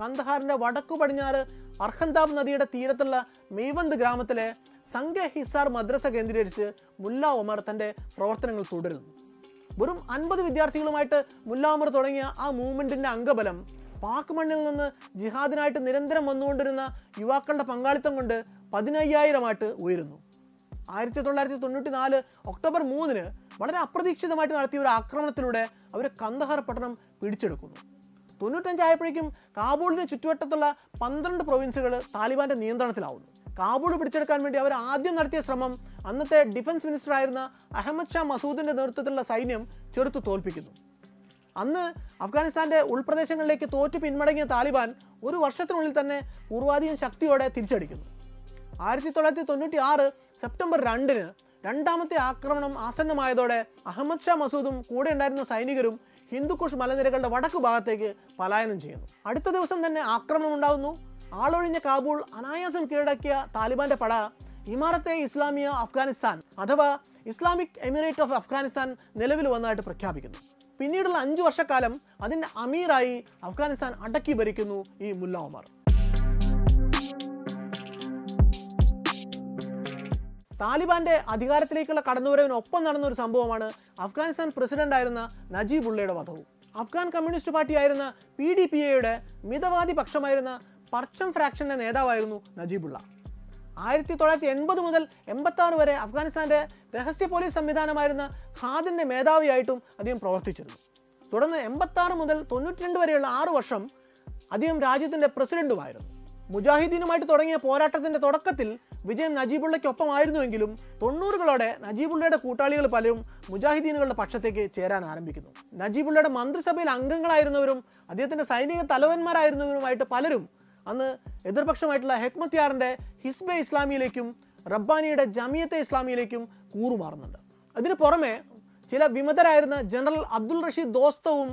Speaker 1: കന്ദഹാറിന്റെ വടക്കു പടിഞ്ഞാറ് അർഹന്താബ് നദിയുടെ തീരത്തുള്ള മെയ്വന്ത് ഗ്രാമത്തിലെ സംഘ ഹിസാർ മദ്രസ കേന്ദ്രീകരിച്ച് മുല്ല ഉമർ തന്റെ പ്രവർത്തനങ്ങൾ തുടരുന്നു. വെറും അൻപത് വിദ്യാർത്ഥികളുമായിട്ട് മുല്ല ഉമർ തുടങ്ങിയ ആ മൂവ്മെന്റിന്റെ അംഗബലം പാക് മണ്ണിൽ നിന്ന് ജിഹാദിനായിട്ട് നിരന്തരം വന്നുകൊണ്ടിരുന്ന യുവാക്കളുടെ പങ്കാളിത്തം കൊണ്ട് പതിനയ്യായിരമായിട്ട് ഉയരുന്നു. ആയിരത്തി തൊള്ളായിരത്തി തൊണ്ണൂറ്റി നാല് ഒക്ടോബർ മൂന്നിന് വളരെ അപ്രതീക്ഷിതമായിട്ട് നടത്തിയ ഒരു ആക്രമണത്തിലൂടെ അവർ കന്ദഹാർ പട്ടണം പിടിച്ചെടുക്കുന്നു. തൊണ്ണൂറ്റഞ്ചായപ്പോഴേക്കും കാബൂളിന് ചുറ്റുവട്ടത്തുള്ള പന്ത്രണ്ട് പ്രൊവിൻസുകൾ താലിബാന്റെ നിയന്ത്രണത്തിലാവുന്നു. കാബൂൾ പിടിച്ചെടുക്കാൻ വേണ്ടി അവർ ആദ്യം നടത്തിയ ശ്രമം അന്നത്തെ ഡിഫൻസ് മിനിസ്റ്റർ ആയിരുന്ന അഹമ്മദ് ഷാ മസൂദിന്റെ നേതൃത്വത്തിലുള്ള സൈന്യം ചെറുത്തു തോൽപ്പിക്കുന്നു. അന്ന് അഫ്ഗാനിസ്ഥാന്റെ ഉൾപ്രദേശങ്ങളിലേക്ക് തോറ്റു പിന്മടങ്ങിയ താലിബാൻ ഒരു വർഷത്തിനുള്ളിൽ തന്നെ പൂർവാധികം ശക്തിയോടെ തിരിച്ചടിക്കുന്നു. ആയിരത്തി തൊള്ളായിരത്തി തൊണ്ണൂറ്റി ആറ് സെപ്റ്റംബർ രണ്ടിന് രണ്ടാമത്തെ ആക്രമണം ആസന്നമായതോടെ അഹമ്മദ് ഷാ മസൂദും കൂടെ ഉണ്ടായിരുന്ന സൈനികരും ഹിന്ദുക്കുഷ് മലനിരകളുടെ വടക്ക് ഭാഗത്തേക്ക് പലായനം ചെയ്യുന്നു. അടുത്ത ദിവസം തന്നെ ആക്രമണം ഉണ്ടാകുന്നു ആളൊഴിഞ്ഞ കാബൂൾ അനായാസം കീഴടക്കിയ താലിബാന്റെ പട ഇമാറത്തെ ഇസ്ലാമിയ അഫ്ഗാനിസ്ഥാൻ അഥവാ ഇസ്ലാമിക് എമിറേറ്റ് ഓഫ് അഫ്ഗാനിസ്ഥാൻ നിലവിൽ വന്നതായിട്ട് പ്രഖ്യാപിക്കുന്നു. പിന്നീടുള്ള അഞ്ചു വർഷക്കാലം അതിന്റെ അമീറായി അഫ്ഗാനിസ്ഥാൻ അടക്കി ഭരിക്കുന്നു ഈ മുല്ല ഒമർ താലിബാന്റെ അധികാരത്തിലേക്കുള്ള കടന്നുവരവിന് ഒപ്പം നടന്ന ഒരു സംഭവമാണ് അഫ്ഗാനിസ്ഥാൻ പ്രസിഡന്റ് ആയിരുന്ന നജീബുള്ളയുടെ വധവും. അഫ്ഗാൻ കമ്മ്യൂണിസ്റ്റ് പാർട്ടിയായിരുന്ന പി ഡി പി എയുടെ മിതവാദി പക്ഷമായിരുന്ന പർച്ചം ഫ്രാക്ഷന്റെ നേതാവായിരുന്നു നജീബുള്ള. ആയിരത്തി തൊള്ളായിരത്തി എൺപത് മുതൽ എൺപത്തി വരെ അഫ്ഗാനിസ്ഥാന്റെ രഹസ്യ പോലീസ് സംവിധാനമായിരുന്ന ഖാദിന്റെ മേധാവിയായിട്ടും അദ്ദേഹം പ്രവർത്തിച്ചിരുന്നു. തുടർന്ന് എൺപത്തി മുതൽ തൊണ്ണൂറ്റി രണ്ട് വരെയുള്ള ആറ് വർഷം അദ്ദേഹം രാജ്യത്തിന്റെ പ്രസിഡന്റുമായിരുന്നു. മുജാഹിദീനുമായിട്ട് തുടങ്ങിയ പോരാട്ടത്തിന്റെ തുടക്കത്തിൽ വിജയം നജീബുള്ളയ്ക്കൊപ്പമായിരുന്നുവെങ്കിലും തൊണ്ണൂറുകളോടെ നജീബുള്ളയുടെ കൂട്ടാളികൾ പലരും മുജാഹിദീനുകളുടെ പക്ഷത്തേക്ക് ചേരാൻ ആരംഭിക്കുന്നു. നജീബുള്ളയുടെ മന്ത്രിസഭയിൽ അംഗങ്ങളായിരുന്നവരും അദ്ദേഹത്തിന്റെ സൈനിക തലവന്മാരായിരുന്നവരുമായിട്ട് പലരും അന്ന് എതിർപക്ഷമായിട്ടുള്ള ഹെക്മത്യാറിന്റെ ഹിസ്ബെ ഇസ്ലാമിയിലേക്കും റബ്ബാനിയുടെ ജമിയത്തെ ഇസ്ലാമിയിലേക്കും കൂറുമാറുന്നുണ്ട്. അതിനു പുറമെ ചില വിമതരായിരുന്ന ജനറൽ അബ്ദുൾ റഷീദ് ദോസ്തവും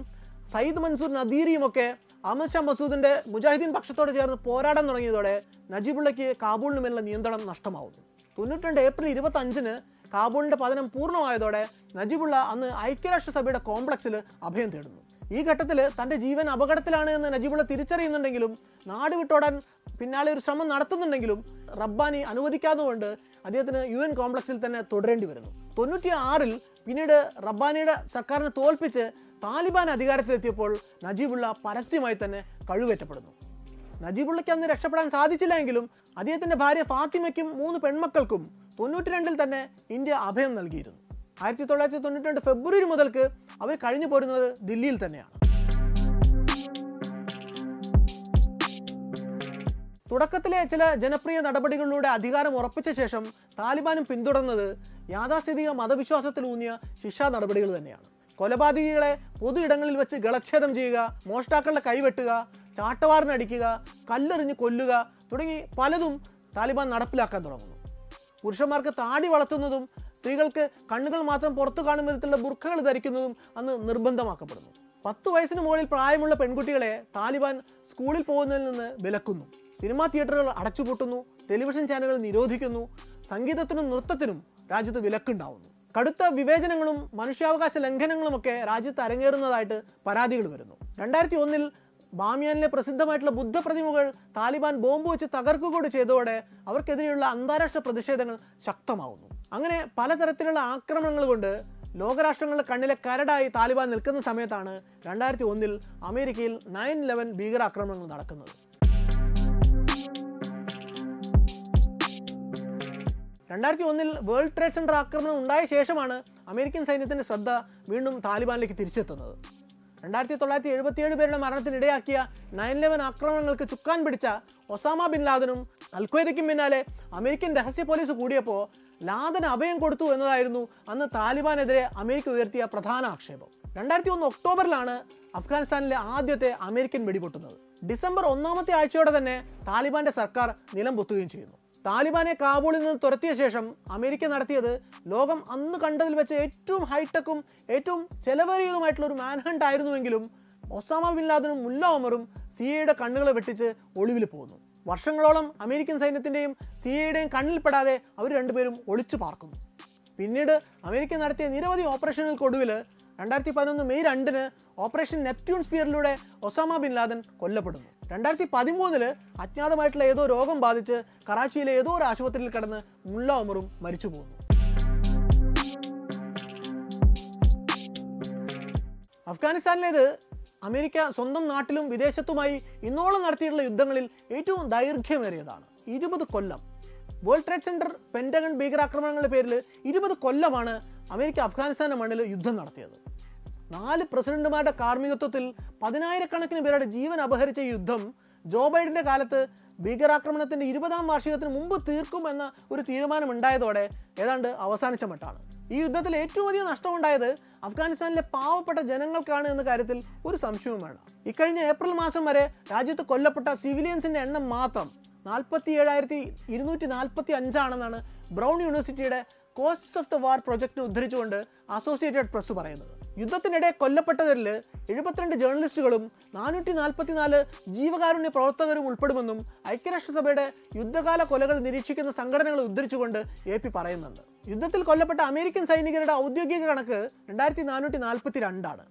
Speaker 1: സയ്യിദ് മൻസൂർ നദീരിയും ഒക്കെ അഹമ്മദ് ഷാ മസൂദിന്റെ മുജാഹിദ്ദീൻ പക്ഷത്തോട് ചേർന്ന് പോരാടാൻ തുടങ്ങിയതോടെ നജീബുള്ളയ്ക്ക് കാബൂളിന് മേലുള്ള നിയന്ത്രണം നഷ്ടമാവുന്നു. തൊണ്ണൂറ്റിരണ്ട് ഏപ്രിൽ ഇരുപത്തി അഞ്ചിന് കാബൂളിന്റെ പതനം പൂർണമായതോടെ നജീബുള്ള അന്ന് ഐക്യരാഷ്ട്രസഭയുടെ കോംപ്ലക്സിൽ അഭയം തേടുന്നു. ഈ ഘട്ടത്തിൽ തന്റെ ജീവൻ അപകടത്തിലാണ് എന്ന് നജീബുള്ള തിരിച്ചറിയുന്നുണ്ടെങ്കിലും നാട് വിട്ടോടാൻ പിന്നാലെ ഒരു ശ്രമം നടത്തുന്നുണ്ടെങ്കിലും റബ്ബാനി അനുവദിക്കാത്തതുകൊണ്ട് അദ്ദേഹത്തിന് യു എൻ കോംപ്ലക്സിൽ തന്നെ തുടരേണ്ടി വരുന്നു. തൊണ്ണൂറ്റി ആറിൽ പിന്നീട് റബ്ബാനിയുടെ സർക്കാരിനെ തോൽപ്പിച്ച് താലിബാൻ അധികാരത്തിലെത്തിയപ്പോൾ നജീബുള്ള പരസ്യമായി തന്നെ കഴിവേറ്റപ്പെടുന്നു. നജീബുള്ളയ്ക്ക് അന്ന് രക്ഷപ്പെടാൻ സാധിച്ചില്ല എങ്കിലും അദ്ദേഹത്തിന്റെ ഭാര്യ ഫാത്തിമയ്ക്കും മൂന്ന് പെൺമക്കൾക്കും തൊണ്ണൂറ്റി രണ്ടിൽ തന്നെ ഇന്ത്യ അഭയം നൽകിയിരുന്നു. ആയിരത്തി തൊള്ളായിരത്തി തൊണ്ണൂറ്റി രണ്ട് ഫെബ്രുവരി മുതൽക്ക് അവർ കഴിഞ്ഞു പോരുന്നത് ദില്ലിയിൽ തന്നെയാണ്. തുടക്കത്തിലെ ചില ജനപ്രിയ നടപടികളിലൂടെ അധികാരം ഉറപ്പിച്ച ശേഷം താലിബാനും പിന്തുടർന്നത് യാഥാസ്ഥിതിക മതവിശ്വാസത്തിലൂന്നിയ ശിക്ഷാ നടപടികൾ തന്നെയാണ്. കൊലപാതകികളെ പൊതു ഇടങ്ങളിൽ വെച്ച് ഗളച്ഛേദം ചെയ്യുക മോഷ്ടാക്കളുടെ കൈവെട്ടുക ചാട്ടവാറിനടിക്കുക കല്ലെറിഞ്ഞ് കൊല്ലുക തുടങ്ങി പലതും താലിബാൻ നടപ്പിലാക്കാൻ തുടങ്ങുന്നു. പുരുഷന്മാർക്ക് താടി വളർത്തുന്നതും സ്ത്രീകൾക്ക് കണ്ണുകൾ മാത്രം പുറത്തു കാണുന്ന വിധത്തിലുള്ള ബുർഖകൾ ധരിക്കുന്നതും അന്ന് നിർബന്ധമാക്കപ്പെടുന്നു. പത്ത് വയസ്സിന് മുകളിൽ പ്രായമുള്ള പെൺകുട്ടികളെ താലിബാൻ സ്കൂളിൽ പോകുന്നതിൽ നിന്ന് വിലക്കുന്നു. സിനിമാ തിയേറ്ററുകൾ അടച്ചുപൂട്ടുന്നു ടെലിവിഷൻ ചാനലുകൾ നിരോധിക്കുന്നു സംഗീതത്തിനും നൃത്തത്തിനും രാജ്യത്ത് വിലക്കുണ്ടാവുന്നു. കടുത്ത വിവേചനങ്ങളും മനുഷ്യാവകാശ ലംഘനങ്ങളുമൊക്കെ രാജ്യത്ത് അരങ്ങേറുന്നതായിട്ട് പരാതികൾ വരുന്നു. രണ്ടായിരത്തി ഒന്നിൽ ബാമിയാനിലെ പ്രസിദ്ധമായിട്ടുള്ള ബുദ്ധപ്രതിമകൾ താലിബാൻ ബോംബ് വെച്ച് തകർക്കുകകൂടി ചെയ്തതോടെ അവർക്കെതിരെയുള്ള അന്താരാഷ്ട്ര പ്രതിഷേധങ്ങൾ ശക്തമാവുന്നു. അങ്ങനെ പലതരത്തിലുള്ള ആക്രമണങ്ങൾ കൊണ്ട് ലോകരാഷ്ട്രങ്ങളുടെ കണ്ണിലെ കരടായി താലിബാൻ നിൽക്കുന്ന സമയത്താണ് രണ്ടായിരത്തി ഒന്നിൽ അമേരിക്കയിൽ നയൻ ഇലവൻ ഭീകരാക്രമണങ്ങൾ നടക്കുന്നത്. രണ്ടായിരത്തി ഒന്നിൽ വേൾഡ് ട്രേഡ് സെന്റർ ആക്രമണം ഉണ്ടായ ശേഷമാണ് അമേരിക്കൻ സൈന്യത്തിന്റെ ശ്രദ്ധ വീണ്ടും താലിബാനിലേക്ക് തിരിച്ചെത്തുന്നത്. രണ്ടായിരത്തി തൊള്ളായിരത്തി എഴുപത്തിയേഴ് പേരുടെ മരണത്തിനിടയാക്കിയ നയൻ ലെവൻ ആക്രമണങ്ങൾക്ക് ചുക്കാൻ പിടിച്ച ഒസാമ ബിൻ ലാദനും അൽഖ്വയ്ദയ്ക്കും പിന്നാലെ അമേരിക്കൻ രഹസ്യ പോലീസ് കൂടിയപ്പോൾ ലാദൻ അഭയം കൊടുത്തു എന്നതായിരുന്നു അന്ന് താലിബാനെതിരെ അമേരിക്ക ഉയർത്തിയ പ്രധാന ആക്ഷേപം. രണ്ടായിരത്തി ഒന്ന് ഒക്ടോബറിലാണ് അഫ്ഗാനിസ്ഥാനിലെ ആദ്യത്തെ അമേരിക്കൻ വെടിപൊട്ടുന്നത്. ഡിസംബർ ഒന്നാമത്തെ ആഴ്ചയോടെ തന്നെ താലിബാന്റെ സർക്കാർ നിലം പൊത്തുകയും ചെയ്യുന്നു. താലിബാനെ കാബൂളിൽ നിന്ന് തുരത്തിയ ശേഷം അമേരിക്ക നടത്തിയത് ലോകം അന്ന് കണ്ടതിൽ വെച്ച് ഏറ്റവും ഹൈടെക്കും ഏറ്റവും ചെലവേറിയതുമായിട്ടുള്ള ഒരു മാൻഹണ്ട് ആയിരുന്നുവെങ്കിലും ഒസാമ ബിൻ ലാദനും മുല്ല ഒമറും സി എയുടെ കണ്ണുകളെ വെട്ടിച്ച് ഒളിവിൽ പോകുന്നു വർഷങ്ങളോളം അമേരിക്കൻ സൈന്യത്തിന്റെയും സി എയുടെയും കണ്ണിൽപ്പെടാതെ അവർ രണ്ടുപേരും ഒളിച്ചു പാർക്കുന്നു. പിന്നീട് അമേരിക്ക നടത്തിയ നിരവധി ഓപ്പറേഷനുകൾക്കൊടുവിൽ രണ്ടായിരത്തി പതിനൊന്ന് മെയ് രണ്ടിന് ഓപ്പറേഷൻ നെപ്റ്റ്യൂൺ സ്പിയറിലൂടെ ഒസാമ ബിൻ ലാദൻ കൊല്ലപ്പെടുന്നു. രണ്ടായിരത്തി പതിമൂന്നിൽ അജ്ഞാതമായിട്ടുള്ള ഏതോ രോഗം ബാധിച്ച് കറാച്ചിയിലെ ഏതോ ഒരു ആശുപത്രിയിൽ കടന്ന് മുല്ല ഉമറും മരിച്ചു പോകുന്നു അഫ്ഗാനിസ്ഥാനിലേത് അമേരിക്ക സ്വന്തം നാട്ടിലും വിദേശത്തുമായി ഇന്നോളം നടത്തിയിട്ടുള്ള യുദ്ധങ്ങളിൽ ഏറ്റവും ദൈർഘ്യമേറിയതാണ്. ഇരുപത് കൊല്ലം. വേൾഡ് ട്രേഡ് സെന്റർ പെന്റഗൺ ഭീകരാക്രമണങ്ങളുടെ പേരിൽ ഇരുപത് കൊല്ലമാണ് അമേരിക്ക അഫ്ഗാനിസ്ഥാന്റെ മണ്ണിൽ യുദ്ധം നടത്തിയത്. നാല് പ്രസിഡന്റുമാരുടെ കാർമ്മികത്വത്തിൽ പതിനായിരക്കണക്കിന് പേരുടെ ജീവൻ അപഹരിച്ച യുദ്ധം ജോ ബൈഡന്റെ കാലത്ത് ഭീകരാക്രമണത്തിന്റെ ഇരുപതാം വാർഷികത്തിന് മുമ്പ് തീർക്കും എന്ന ഒരു തീരുമാനമുണ്ടായതോടെ ഏതാണ്ട് അവസാനിച്ച മട്ടാണ്. ഈ യുദ്ധത്തിൽ ഏറ്റവും അധികം നഷ്ടമുണ്ടായത് അഫ്ഗാനിസ്ഥാനിലെ പാവപ്പെട്ട ജനങ്ങൾക്കാണ് എന്ന കാര്യത്തിൽ ഒരു സംശയവും വേണം ഇക്കഴിഞ്ഞ ഏപ്രിൽ മാസം വരെ രാജ്യത്ത് കൊല്ലപ്പെട്ട സിവിലിയൻസിന്റെ എണ്ണം മാത്രം നാൽപ്പത്തി ഏഴായിരത്തി ഇരുന്നൂറ്റി നാൽപ്പത്തി അഞ്ചാണെന്നാണ് ബ്രൗൺ യൂണിവേഴ്സിറ്റിയുടെ കോസ്റ്റ് ഓഫ് ദ വാർ പ്രൊജക്ടിനെ ഉദ്ധരിച്ചുകൊണ്ട് അസോസിയേറ്റഡ് പ്രസ് പറയുന്നത്. യുദ്ധത്തിനിടെ കൊല്ലപ്പെട്ടവരിൽ എഴുപത്തിരണ്ട് ജേർണലിസ്റ്റുകളും നാനൂറ്റി നാൽപ്പത്തിനാല് ജീവകാരുണ്യ പ്രവർത്തകരും ഉൾപ്പെടുമെന്നും ഐക്യരാഷ്ട്രസഭയുടെ യുദ്ധകാല കൊലകൾ നിരീക്ഷിക്കുന്ന സംഘടനകളെ ഉദ്ധരിച്ചുകൊണ്ട് എ പി പറയുന്നുണ്ട്. യുദ്ധത്തിൽ കൊല്ലപ്പെട്ട അമേരിക്കൻ സൈനികരുടെ ഔദ്യോഗിക കണക്ക് രണ്ടായിരത്തി നാനൂറ്റി നാൽപ്പത്തി രണ്ടാണ്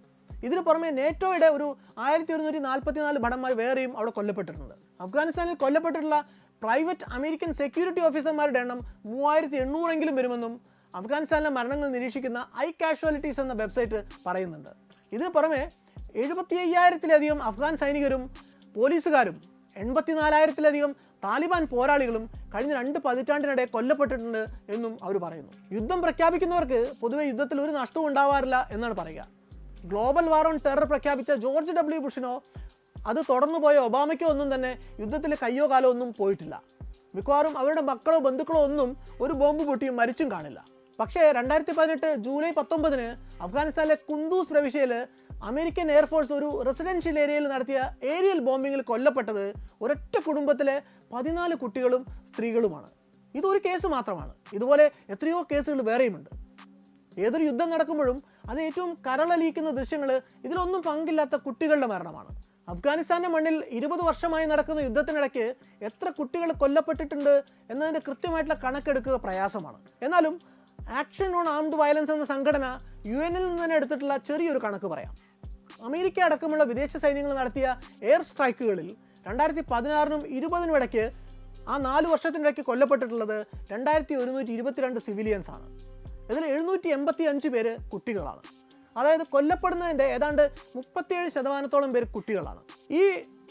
Speaker 1: ഇതിനു പുറമെ നേറ്റോയുടെ ഒരു ആയിരത്തി ഒരുന്നൂറ്റി നാൽപ്പത്തിനാല് ഭടന്മാർ വേറെയും അവിടെ കൊല്ലപ്പെട്ടിട്ടുണ്ട്. അഫ്ഗാനിസ്ഥാനിൽ കൊല്ലപ്പെട്ടിട്ടുള്ള പ്രൈവറ്റ് അമേരിക്കൻ സെക്യൂരിറ്റി ഓഫീസർമാരുടെ എണ്ണം മൂവായിരത്തി എണ്ണൂറെങ്കിലും വരുമെന്നും അഫ്ഗാനിസ്ഥാനിലെ മരണങ്ങൾ നിരീക്ഷിക്കുന്ന ഐ കാഷ്വാലിറ്റീസ് എന്ന വെബ്സൈറ്റ് പറയുന്നുണ്ട്. ഇതിനു പുറമെ എഴുപത്തി അയ്യായിരത്തിലധികം അഫ്ഗാൻ സൈനികരും പോലീസുകാരും എൺപത്തിനാലായിരത്തിലധികം താലിബാൻ പോരാളികളും കഴിഞ്ഞ രണ്ട് പതിറ്റാണ്ടിനിടെ കൊല്ലപ്പെട്ടിട്ടുണ്ട് എന്നും അവർ പറയുന്നു. യുദ്ധം പ്രഖ്യാപിക്കുന്നവർക്ക് പൊതുവെ യുദ്ധത്തിൽ ഒരു നഷ്ടവും ഉണ്ടാവാറില്ല എന്നാണ് പറയുക. ഗ്ലോബൽ വാർ ഓൺ ടെറർ പ്രഖ്യാപിച്ച ജോർജ് ഡബ്ല്യു ബുഷിനോ അത് തുടർന്നു പോയ ഒബാമയ്ക്കോ ഒന്നും തന്നെ യുദ്ധത്തിൽ കയ്യോ കാലോ ഒന്നും പോയിട്ടില്ല. മിക്കവാറും അവരുടെ മക്കളോ ബന്ധുക്കളോ ഒന്നും ഒരു ബോംബ് പൊട്ടിയും മരിച്ചും കാണില്ല. പക്ഷേ രണ്ടായിരത്തി പതിനെട്ട് ജൂലൈ പത്തൊമ്പതിന് അഫ്ഗാനിസ്ഥാനിലെ കുന്ദൂസ് പ്രവിശ്യയിൽ അമേരിക്കൻ എയർഫോഴ്സ് ഒരു റെസിഡൻഷ്യൽ ഏരിയയിൽ നടത്തിയ ഏരിയൽ ബോംബിങ്ങിൽ കൊല്ലപ്പെട്ടത് ഒരൊറ്റ കുടുംബത്തിലെ പതിനാല് കുട്ടികളും സ്ത്രീകളുമാണ്. ഇതൊരു കേസ് മാത്രമാണ്. ഇതുപോലെ എത്രയോ കേസുകൾ വേറെയുമുണ്ട്. ഏതൊരു യുദ്ധം നടക്കുമ്പോഴും അത് ഏറ്റവും കരളലിയിക്കുന്ന ദൃശ്യങ്ങൾ ഇതിലൊന്നും പങ്കില്ലാത്ത കുട്ടികളുടെ മരണമാണ്. അഫ്ഗാനിസ്ഥാന്റെ മണ്ണിൽ ഇരുപത് വർഷമായി നടക്കുന്ന യുദ്ധത്തിനിടയ്ക്ക് എത്ര കുട്ടികൾ കൊല്ലപ്പെട്ടിട്ടുണ്ട് എന്നതിന്റെ കൃത്യമായിട്ടുള്ള കണക്കെടുക്കുക പ്രയാസമാണ്. എന്നാലും ആക്ഷൻ ഓൺ ആംഡ് വയലൻസ് എന്ന സംഘടന യു എനിൽ നിന്ന് തന്നെ എടുത്തിട്ടുള്ള ചെറിയൊരു കണക്ക് പറയാം. അമേരിക്ക അടക്കമുള്ള വിദേശ സൈന്യങ്ങൾ നടത്തിയ എയർ സ്ട്രൈക്കുകളിൽ രണ്ടായിരത്തി പതിനാറിനും ഇരുപതിനും ഇടയ്ക്ക് ആ നാല് വർഷത്തിനിടയ്ക്ക് കൊല്ലപ്പെട്ടിട്ടുള്ളത് രണ്ടായിരത്തി ഒരുന്നൂറ്റി ഇരുപത്തിരണ്ട് സിവിലിയൻസ് ആണ്. ഇതിൽ എഴുന്നൂറ്റി എൺപത്തി അഞ്ച് പേര് കുട്ടികളാണ്. അതായത് കൊല്ലപ്പെടുന്നതിന്റെ ഏതാണ്ട് മുപ്പത്തിയേഴ് ശതമാനത്തോളം പേര് കുട്ടികളാണ്. ഈ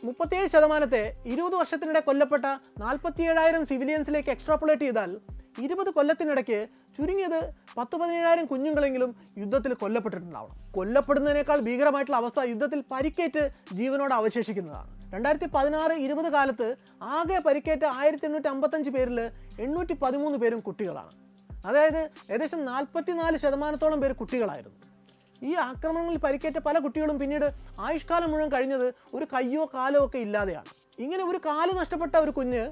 Speaker 1: മുപ്പത്തിയേഴ് ശതമാനത്തെ ഇരുപത് വർഷത്തിനിടെ കൊല്ലപ്പെട്ട നാൽപ്പത്തിയേഴായിരം സിവിലിയൻസിലേക്ക് എക്സ്ട്രാപ്പുലേറ്റ് ചെയ്താൽ ഇരുപത് കൊല്ലത്തിനിടയ്ക്ക് ചുരുങ്ങിയത് പത്ത് പതിനേഴായിരം കുഞ്ഞുങ്ങളെങ്കിലും യുദ്ധത്തിൽ കൊല്ലപ്പെട്ടിട്ടുണ്ടാവണം. കൊല്ലപ്പെടുന്നതിനേക്കാൾ ഭീകരമായിട്ടുള്ള അവസ്ഥ യുദ്ധത്തിൽ പരിക്കേറ്റ് ജീവനോട് അവശേഷിക്കുന്നതാണ്. രണ്ടായിരത്തി പതിനാറ് ഇരുപത് കാലത്ത് ആകെ പരിക്കേറ്റ ആയിരത്തി എണ്ണൂറ്റി അമ്പത്തഞ്ച് പേരിൽ എണ്ണൂറ്റി പതിമൂന്ന് പേരും കുട്ടികളാണ്. അതായത് ഏകദേശം നാൽപ്പത്തിനാല് ശതമാനത്തോളം പേര് കുട്ടികളായിരുന്നു. ഈ ആക്രമണങ്ങളിൽ പരിക്കേറ്റ പല കുട്ടികളും പിന്നീട് ആയുഷ്കാലം മുഴുവൻ കഴിഞ്ഞത് ഒരു കയ്യോ കാലോ ഒക്കെ ഇല്ലാതെയാണ്. ഇങ്ങനെ ഒരു കാൽ നഷ്ടപ്പെട്ട ഒരു കുഞ്ഞ്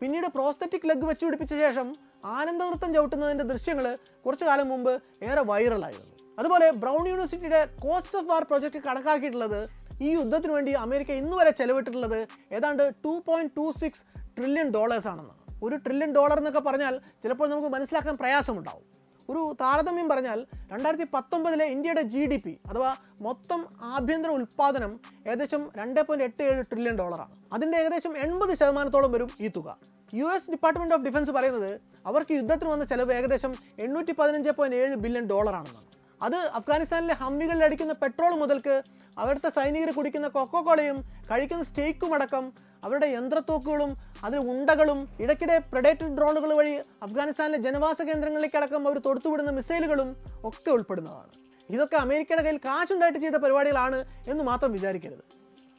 Speaker 1: പിന്നീട് പ്രോസ്തറ്റിക് ലെഗ് വെച്ച് പിടിപ്പിച്ച ശേഷം ആനന്ദനൃത്തം ചവിട്ടുന്നതിന്റെ ദൃശ്യങ്ങൾ കുറച്ചു കാലം മുമ്പ് ഏറെ വൈറലായിരുന്നു. അതുപോലെ ബ്രൗൺ യൂണിവേഴ്സിറ്റിയുടെ കോസ്റ്റ് ഓഫ് വാർ പ്രൊജക്ട് കണക്കാക്കിയിട്ടുള്ളത് ഈ യുദ്ധത്തിന് വേണ്ടി അമേരിക്ക ഇന്ന് വരെ ചെലവിട്ടിട്ടുള്ളത് ഏതാണ്ട് two point two six trillion dollars ആണെന്ന് ഒരു ട്രില്യൺ ഡോളർ എന്നൊക്കെ പറഞ്ഞാൽ ചിലപ്പോൾ നമുക്ക് മനസ്സിലാക്കാൻ പ്രയാസമുണ്ടാവും. ഒരു താരതമ്യം പറഞ്ഞാൽ രണ്ടായിരത്തി പത്തൊമ്പതിലെ ഇന്ത്യയുടെ ജി ഡി പി അഥവാ മൊത്തം ആഭ്യന്തര ഉൽപ്പാദനം ഏകദേശം രണ്ട് പോയിന്റ് എട്ട് ഏഴ് ട്രില്യൺ ഡോളറാണ് അതിന്റെ ഏകദേശം എൺപത് ശതമാനത്തോളം വരും ഈ തുക. U S department of defence പറയുന്നത് അവർക്ക് യുദ്ധത്തിന് വന്ന ചെലവ് ഏകദേശം എണ്ണൂറ്റി പതിനഞ്ച് പോയിന്റ് ഏഴ് ബില്യൺ ഡോളറാണെന്നാണ് അത് അഫ്ഗാനിസ്ഥാനിലെ ഹംവികളിൽ അടിക്കുന്ന പെട്രോൾ മുതൽക്ക് അവിടുത്തെ സൈനികർ കുടിക്കുന്ന കൊക്കോക്കോളയും കഴിക്കുന്ന സ്റ്റേക്കും അടക്കം അവരുടെ യന്ത്രത്തോക്കുകളും അതിൽ ഉണ്ടകളും ഇടയ്ക്കിടെ പ്രഡേറ്റഡ് ഡ്രോണുകൾ വഴി അഫ്ഗാനിസ്ഥാനിലെ ജനവാസ കേന്ദ്രങ്ങളിലേക്ക് അടക്കം അവർ തൊടുത്തുവിടുന്ന മിസൈലുകളും ഒക്കെ ഉൾപ്പെടുന്നതാണ്. ഇതൊക്കെ അമേരിക്കയുടെ കയ്യിൽ കാശുണ്ടായിട്ട് ചെയ്ത പരിപാടികളാണ് എന്ന് മാത്രം വിചാരിക്കരുത്.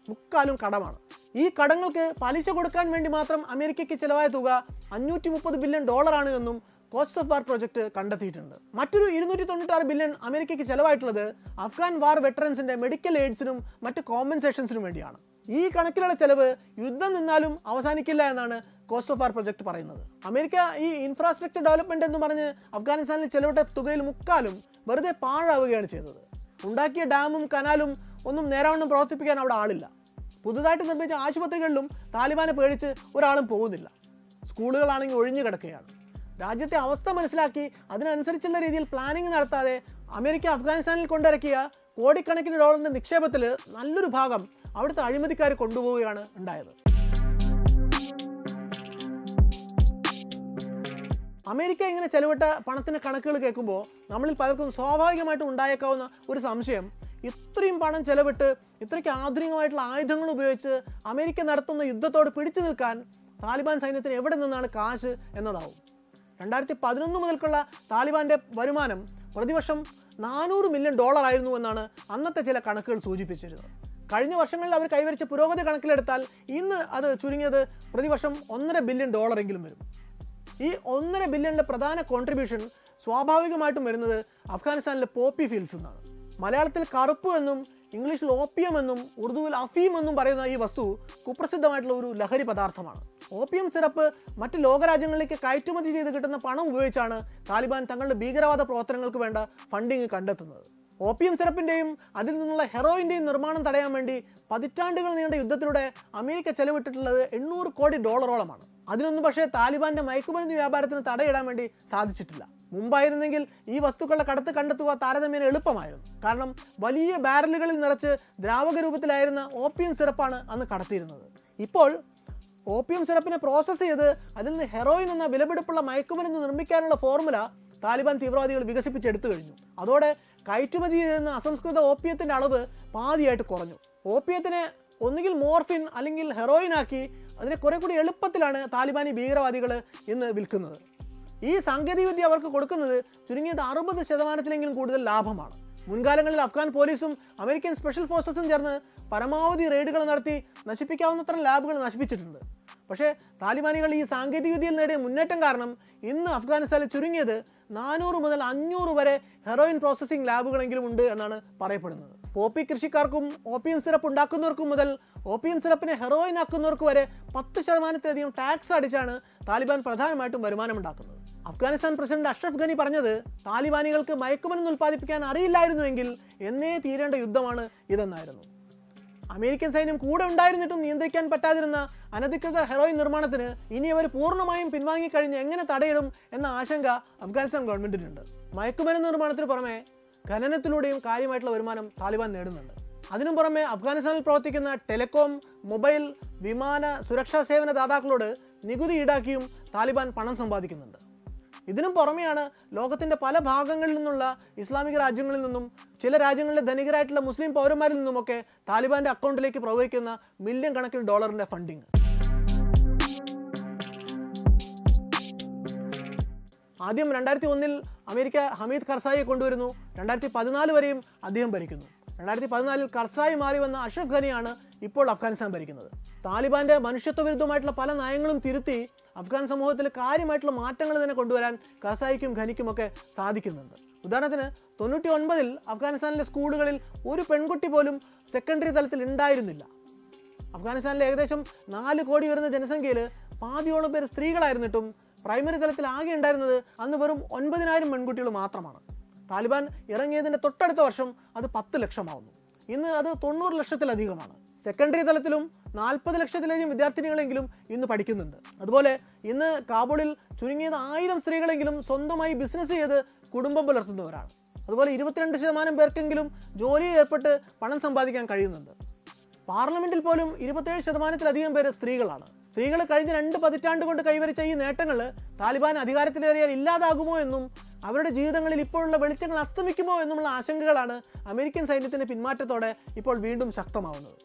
Speaker 1: മുക്കാലും കടമാണ്. ഈ കടങ്ങൾക്ക് പലിശ കൊടുക്കാൻ വേണ്ടി മാത്രം അമേരിക്കയ്ക്ക് ചിലവായ തുക അഞ്ഞൂറ്റി മുപ്പത് ബില്യൺ ആണ് എന്നും കോസ്റ്റ് ഓഫ് വാർ പ്രൊജക്ട് കണ്ടെത്തിയിട്ടുണ്ട്. മറ്റൊരു ഇരുന്നൂറ്റി തൊണ്ണൂറ്റാറ് ബില്യൺ അമേരിക്കയ്ക്ക് ചെലവായിട്ടുള്ളത് അഫ്ഗാൻ വാർ വെറ്ററൻസിന്റെ മെഡിക്കൽ എയ്ഡ്സിനും മറ്റ് കോമ്പൻസേഷൻസിനും വേണ്ടിയാണ്. ഈ കണക്കിലുള്ള ചെലവ് യുദ്ധം നിന്നാലും അവസാനിക്കില്ല എന്നാണ് കോസ്റ്റ് ഓഫ് വാർ പ്രൊജക്ട് പറയുന്നത്. അമേരിക്ക ഈ ഇൻഫ്രാസ്ട്രക്ചർ ഡെവലപ്മെന്റ് എന്ന് പറഞ്ഞ് അഫ്ഗാനിസ്ഥാനിൽ ചെലവിട്ട തുകയിൽ മുക്കാലും വെറുതെ പാഴാവുകയാണ് ചെയ്തത്. ഉണ്ടാക്കിയ ഡാമും കനാലും ഒന്നും നേരാവണ്ണം പ്രവർത്തിപ്പിക്കാൻ അവിടെ ആളില്ല. പുതുതായിട്ട് നിർമ്മിച്ച ആശുപത്രികളിലും താലിബാനെ പേടിച്ച് ഒരാളും പോകുന്നില്ല. സ്കൂളുകളാണെങ്കിൽ ഒഴിഞ്ഞു കിടക്കുകയാണ്. രാജ്യത്തെ അവസ്ഥ മനസ്സിലാക്കി അതിനനുസരിച്ചുള്ള രീതിയിൽ പ്ലാനിങ് നടത്താതെ അമേരിക്ക അഫ്ഗാനിസ്ഥാനിൽ കൊണ്ടിറക്കിയ കോടിക്കണക്കിന് ഡോളറിന്റെ നിക്ഷേപത്തിൽ നല്ലൊരു ഭാഗം അവിടുത്തെ അഴിമതിക്കാർ കൊണ്ടുപോവുകയാണ് ഉണ്ടായത്. അമേരിക്ക ഇങ്ങനെ ചെലവിട്ട പണത്തിന്റെ കണക്കുകൾ കേൾക്കുമ്പോൾ നമ്മളിൽ പലർക്കും സ്വാഭാവികമായിട്ടും ഉണ്ടായേക്കാവുന്ന ഒരു സംശയം ഇത്രയും പണം ചെലവിട്ട് ഇത്രയ്ക്ക് ആധുനികമായിട്ടുള്ള ആയുധങ്ങൾ ഉപയോഗിച്ച് അമേരിക്ക നടത്തുന്ന യുദ്ധത്തോട് പിടിച്ചു നിൽക്കാൻ താലിബാൻ സൈന്യത്തിന് എവിടെ നിന്നാണ് കാശ് എന്നതാവും. രണ്ടായിരത്തി പതിനൊന്ന് മുതൽക്കുള്ള താലിബാന്റെ വരുമാനം പ്രതിവർഷം നാനൂറ് മില്യൺ ഡോളർ ആയിരുന്നു എന്നാണ് അന്നത്തെ ചില കണക്കുകൾ സൂചിപ്പിച്ചിരുന്നത്. കഴിഞ്ഞ വർഷങ്ങളിൽ അവർ കൈവരിച്ച പുരോഗതി കണക്കിലെടുത്താൽ ഇന്ന് അത് ചുരുങ്ങിയത് പ്രതിവർഷം ഒന്നര ബില്യൺ ഡോളറെങ്കിലും വരും. ഈ ഒന്നര ബില്യണിന്റെ പ്രധാന കോൺട്രിബ്യൂഷൻ സ്വാഭാവികമായിട്ടും വരുന്നത് അഫ്ഗാനിസ്ഥാനിലെ പോപ്പി ഫീൽഡ്സ് എന്നാണ് മലയാളത്തിൽ കറുപ്പ് എന്നും ഇംഗ്ലീഷിൽ ഓപ്പിയം എന്നും ഉറുദുവിൽ അഫീം എന്നും പറയുന്ന ഈ വസ്തു കുപ്രസിദ്ധമായിട്ടുള്ള ഒരു ലഹരി പദാർത്ഥമാണ്. ഓപ്പിയം സിറപ്പ് മറ്റ് ലോകരാജ്യങ്ങളിലേക്ക് കയറ്റുമതി ചെയ്ത് കിട്ടുന്ന പണം ഉപയോഗിച്ചാണ് താലിബാൻ തങ്ങളുടെ ഭീകരവാദ പ്രവർത്തനങ്ങൾക്ക് വേണ്ട ഫണ്ടിങ് കണ്ടെത്തുന്നത്. ഓപ്പിയം സിറപ്പിന്റെയും അതിൽ നിന്നുള്ള ഹെറോയിന്റെയും നിർമ്മാണം തടയാൻ വേണ്ടി പതിറ്റാണ്ടുകൾ നീണ്ട യുദ്ധത്തിലൂടെ അമേരിക്ക ചെലവിട്ടിട്ടുള്ളത് എണ്ണൂറ് കോടി ഡോളറോളമാണ്. അതിനൊന്നും പക്ഷേ താലിബാന്റെ മയക്കുമരുന്ന് വ്യാപാരത്തിന് തടയിടാൻ വേണ്ടി സാധിച്ചിട്ടില്ല. മുമ്പായിരുന്നെങ്കിൽ ഈ വസ്തുക്കളുടെ കടത്ത് കണ്ടെത്തുക താരതമ്യേന എളുപ്പമായിരുന്നു. കാരണം വലിയ ബാരലുകളിൽ നിറച്ച് ദ്രാവക രൂപത്തിലായിരുന്ന ഓപ്പിയം സിറപ്പാണ് അന്ന് കടത്തിയിരുന്നത്. ഇപ്പോൾ ഓപ്പിയം സിറപ്പിനെ പ്രോസസ്സ് ചെയ്ത് അതിൽ നിന്ന് ഹെറോയിൻ എന്ന വിലപിടിപ്പുള്ള മയക്കുമരുന്ന് നിർമ്മിക്കാനുള്ള ഫോർമുല താലിബാൻ തീവ്രവാദികൾ വികസിപ്പിച്ചെടുത്തു കഴിഞ്ഞു. അതോടെ കയറ്റുമതി ചെയ്യുന്ന അസംസ്കൃത ഓപ്പിയത്തിന്റെ അളവ് പാതിയായിട്ട് കുറഞ്ഞു. ഓപ്പിയത്തിനെ ഒന്നുകിൽ മോർഫിൻ അല്ലെങ്കിൽ ഹെറോയിൻ ആക്കി അതിനെ കുറെ കൂടി എളുപ്പത്തിലാണ് താലിബാനി ഭീകരവാദികൾ ഇന്ന് വിൽക്കുന്നത്. ഈ സാങ്കേതികവിദ്യ അവർക്ക് കൊടുക്കുന്നത് ചുരുങ്ങിയത് അറുപത് ശതമാനത്തിലെങ്കിലും കൂടുതൽ ലാഭമാണ്. മുൻകാലങ്ങളിൽ അഫ്ഗാൻ പോലീസും അമേരിക്കൻ സ്പെഷ്യൽ ഫോഴ്സസും ചേർന്ന് പരമാവധി റെയ്ഡുകൾ നടത്തി നശിപ്പിക്കാവുന്നത്ര ലാബുകൾ നശിപ്പിച്ചിട്ടുണ്ട്. പക്ഷേ താലിബാനികൾ ഈ സാങ്കേതികവിദ്യയിൽ നേടിയ മുന്നേറ്റം കാരണം ഇന്ന് അഫ്ഗാനിസ്ഥാനിൽ ചുരുങ്ങിയത് നാനൂറ് മുതൽ അഞ്ഞൂറ് വരെ ഹെറോയിൻ പ്രോസസ്സിംഗ് ലാബുകളെങ്കിലും ഉണ്ട് എന്നാണ് പറയപ്പെടുന്നത്. പോപ്പി കൃഷിക്കാർക്കും ഓപ്പിയം സിറപ്പ് ഉണ്ടാക്കുന്നവർക്കും മുതൽ ഓപ്പിയം സിറപ്പിനെ ഹെറോയിൻ ആക്കുന്നവർക്ക് വരെ പത്ത് ശതമാനത്തിലധികം ടാക്സ് അടിച്ചാണ് താലിബാൻ പ്രധാനമായിട്ടും വരുമാനമുണ്ടാക്കുന്നത്. അഫ്ഗാനിസ്ഥാൻ പ്രസിഡന്റ് അഷ്റഫ് ഖനി പറഞ്ഞത് താലിബാനികൾക്ക് മയക്കുമരുന്ന് ഉൽപ്പാദിപ്പിക്കാൻ അറിയില്ലായിരുന്നുവെങ്കിൽ എന്നേ തീരേണ്ട യുദ്ധമാണ് ഇതെന്നായിരുന്നു. അമേരിക്കൻ സൈന്യം കൂടെ ഉണ്ടായിരുന്നിട്ടും നിയന്ത്രിക്കാൻ പറ്റാതിരുന്ന അനധികൃത ഹെറോയിൻ നിർമ്മാണത്തിന് ഇനി അവർ പൂർണമായും പിൻവാങ്ങിക്കഴിഞ്ഞ് എങ്ങനെ തടയിടും എന്ന ആശങ്ക അഫ്ഗാനിസ്ഥാൻ ഗവൺമെന്റിനുണ്ട്. മയക്കുമരുന്ന് നിർമ്മാണത്തിന് പുറമെ ഖനനത്തിലൂടെയും കാര്യമായിട്ടുള്ള വരുമാനം താലിബാൻ നേടുന്നുണ്ട്. അതിനും പുറമെ അഫ്ഗാനിസ്ഥാനിൽ പ്രവർത്തിക്കുന്ന ടെലികോം മൊബൈൽ വിമാന സുരക്ഷാ സേവന ദാതാക്കളോട് നികുതി ഈടാക്കിയും താലിബാൻ പണം സമ്പാദിക്കുന്നുണ്ട്. ഇതിനും പുറമെയാണ് ലോകത്തിന്റെ പല ഭാഗങ്ങളിൽ നിന്നുള്ള ഇസ്ലാമിക രാജ്യങ്ങളിൽ നിന്നും ചില രാജ്യങ്ങളിലെ ധനികരായിട്ടുള്ള മുസ്ലിം പൗരന്മാരിൽ നിന്നുമൊക്കെ താലിബാന്റെ അക്കൗണ്ടിലേക്ക് പ്രവഹിക്കുന്ന മില്യൺ കണക്കിന് ഡോളറിന്റെ ഫണ്ടിങ് ആദ്യം രണ്ടായിരത്തി ഒന്നിൽ അമേരിക്ക ഹമീദ് കർസായിയെ കൊണ്ടുവരുന്നു. രണ്ടായിരത്തി പതിനാല് വരെയും അദ്ദേഹം ഭരിക്കുന്നു. രണ്ടായിരത്തി പതിനാലിൽ കർസായി മാറി വന്ന അഷ്റഫ് ഖനിയാണ് ഇപ്പോൾ അഫ്ഗാനിസ്ഥാൻ ഭരിക്കുന്നത്. താലിബാന്റെ മനുഷ്യത്വ വിരുദ്ധമായിട്ടുള്ള പല നയങ്ങളും തിരുത്തി അഫ്ഗാൻ സമൂഹത്തിൽ കാര്യമായിട്ടുള്ള മാറ്റങ്ങൾ തന്നെ കൊണ്ടുവരാൻ കർസായിക്കും ഖനിക്കും ഒക്കെ സാധിക്കുന്നുണ്ട്. ഉദാഹരണത്തിന് തൊണ്ണൂറ്റി ഒൻപതിൽ അഫ്ഗാനിസ്ഥാനിലെ സ്കൂളുകളിൽ ഒരു പെൺകുട്ടി പോലും സെക്കൻഡറി തലത്തിൽ ഉണ്ടായിരുന്നില്ല. അഫ്ഗാനിസ്ഥാനിലെ ഏകദേശം നാല് കോടി വരുന്ന ജനസംഖ്യയിൽ പാതിയോളം പേര് സ്ത്രീകളായിരുന്നിട്ടും പ്രൈമറി തലത്തിൽ ആകെ ഉണ്ടായിരുന്നത് അന്ന് വെറും ഒൻപതിനായിരം പെൺകുട്ടികൾ മാത്രമാണ്. താലിബാൻ ഇറങ്ങിയതിന്റെ തൊട്ടടുത്ത വർഷം അത് പത്ത് ലക്ഷമാവുന്നു. ഇന്ന് അത് തൊണ്ണൂറ് ലക്ഷത്തിലധികമാണ്. സെക്കൻഡറി തലത്തിലും നാൽപ്പത് ലക്ഷത്തിലധികം വിദ്യാർത്ഥിനികളെങ്കിലും ഇന്ന് പഠിക്കുന്നുണ്ട്. അതുപോലെ ഇന്ന് കാബൂളിൽ ചുരുങ്ങിയത് ആയിരം സ്ത്രീകളെങ്കിലും സ്വന്തമായി ബിസിനസ് ചെയ്ത് കുടുംബം പുലർത്തുന്നവരാണ്. അതുപോലെ ഇരുപത്തിരണ്ട് ശതമാനം പേർക്കെങ്കിലും ജോലിയിൽ ഏർപ്പെട്ട് പണം സമ്പാദിക്കാൻ കഴിയുന്നുണ്ട്. പാർലമെന്റിൽ പോലും ഇരുപത്തേഴ് ശതമാനത്തിലധികം പേര് സ്ത്രീകളാണ്. സ്ത്രീകൾ കഴിഞ്ഞ രണ്ട് പതിറ്റാണ്ട് കൊണ്ട് കൈവരിച്ച ഈ നേട്ടങ്ങൾ താലിബാൻ അധികാരത്തിലേറിയാൽ ഇല്ലാതാകുമോ എന്നും അവരുടെ ജീവിതങ്ങളിൽ ഇപ്പോഴുള്ള വെളിച്ചങ്ങൾ അസ്തമിക്കുമോ എന്നുള്ള ആശങ്കകളാണ് അമേരിക്കൻ സൈന്യത്തിന്റെ പിന്മാറ്റത്തോടെ ഇപ്പോൾ വീണ്ടും ശക്തമാവുന്നത്.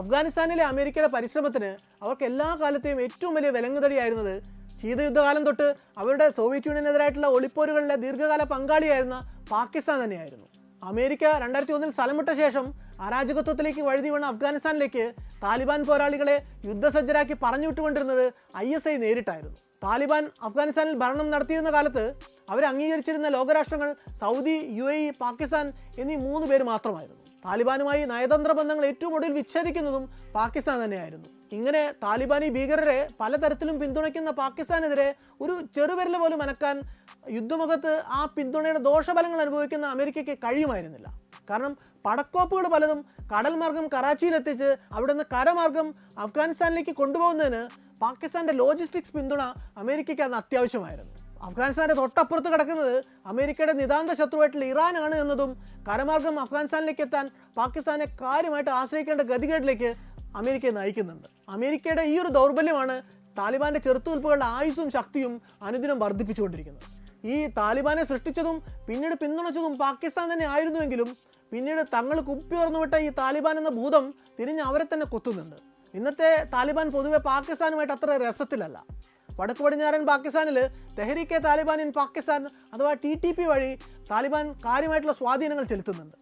Speaker 1: അഫ്ഗാനിസ്ഥാനിലെ അമേരിക്കയുടെ പരിശ്രമത്തിന് അവർക്ക് എല്ലാ കാലത്തെയും ഏറ്റവും വലിയ വിലങ്ങുതടിയായിരുന്നത് ശീതയുദ്ധകാലം തൊട്ട് അവരുടെ സോവിയറ്റ് യൂണിയനെതിരായിട്ടുള്ള ഒളിപ്പോരുകളിലെ ദീർഘകാല പങ്കാളിയായിരുന്ന പാകിസ്ഥാൻ തന്നെയായിരുന്നു. അമേരിക്ക രണ്ടായിരത്തി ഒന്നിൽ സ്ഥലം വിട്ട ശേഷം അരാജകത്വത്തിലേക്ക് വഴുതി വീണ അഫ്ഗാനിസ്ഥാനിലേക്ക് താലിബാൻ പോരാളികളെ യുദ്ധസജ്ജരാക്കി പറഞ്ഞു വിട്ടുകൊണ്ടിരുന്നത് ഐ എസ് ഐ നേരിട്ടായിരുന്നു. താലിബാൻ അഫ്ഗാനിസ്ഥാനിൽ ഭരണം നടത്തിയിരുന്ന കാലത്ത് അവർ അംഗീകരിച്ചിരുന്ന ലോകരാഷ്ട്രങ്ങൾ സൗദി യു എ പാകിസ്ഥാൻ എന്നീ മൂന്ന് പേര് മാത്രമായിരുന്നു. താലിബാനുമായി നയതന്ത്ര ബന്ധങ്ങൾ ഏറ്റവും ഒടുവിൽ വിച്ഛേദിക്കുന്നതും പാകിസ്ഥാൻ തന്നെയായിരുന്നു. ഇങ്ങനെ താലിബാനി ഭീകരരെ പലതരത്തിലും പിന്തുണയ്ക്കുന്ന പാകിസ്ഥാനെതിരെ ഒരു ചെറുവിരൽ പോലും അനക്കാൻ യുദ്ധമുഖത്ത് ആ പിന്തുണയുടെ ദോഷഫലങ്ങൾ അനുഭവിക്കുന്ന അമേരിക്കയ്ക്ക് കഴിയുമായിരുന്നില്ല. കാരണം പടക്കോപ്പുകൾ പലതും കടൽ മാർഗം കറാച്ചിയിലെത്തിച്ച് അവിടെ നിന്ന് കരമാർഗം അഫ്ഗാനിസ്ഥാനിലേക്ക് കൊണ്ടുപോകുന്നതിന് പാകിസ്ഥാന്റെ ലോജിസ്റ്റിക്സ് പിന്തുണ അമേരിക്കയ്ക്ക് അന്ന് അത്യാവശ്യമായിരുന്നു. അഫ്ഗാനിസ്ഥാന്റെ തൊട്ടപ്പുറത്ത് കിടക്കുന്നത് അമേരിക്കയുടെ നിതാന്ത ശത്രുവായിട്ടുള്ള ഇറാനാണ് എന്നതും കരമാർഗം അഫ്ഗാനിസ്ഥാനിലേക്ക് എത്താൻ പാകിസ്ഥാനെ കാര്യമായിട്ട് ആശ്രയിക്കേണ്ട ഗതികേടിലേക്ക് അമേരിക്കയെ നയിക്കുന്നുണ്ട്. അമേരിക്കയുടെ ഈ ഒരു ദൗർബല്യമാണ് താലിബാന്റെ ചെറുത്തുനിൽപ്പുകളുടെ ആയുസ്സും ശക്തിയും അനുദിനം വർദ്ധിപ്പിച്ചുകൊണ്ടിരിക്കുന്നത്. ഈ താലിബാനെ സൃഷ്ടിച്ചതും പിന്നീട് പിന്തുണച്ചതും പാകിസ്ഥാൻ തന്നെ ആയിരുന്നുവെങ്കിലും പിന്നീട് തങ്ങൾ കുപ്പി തുറന്നുവിട്ട ഈ താലിബാൻ എന്ന ഭൂതം തിരിഞ്ഞ് അവരെ തന്നെ കൊത്തുന്നുണ്ട്. ഇന്നത്തെ താലിബാൻ പൊതുവെ പാകിസ്ഥാനുമായിട്ട് അത്ര രസത്തിലല്ല. വടക്ക് പടിഞ്ഞാറൻ പാകിസ്ഥാനിൽ തെഹരീക്കെ താലിബാൻ ഇൻ പാകിസ്ഥാൻ അഥവാ ടി ടി പി വഴി താലിബാൻ കാര്യമായിട്ടുള്ള സ്വാധീനങ്ങൾ ചെലുത്തുന്നുണ്ട്.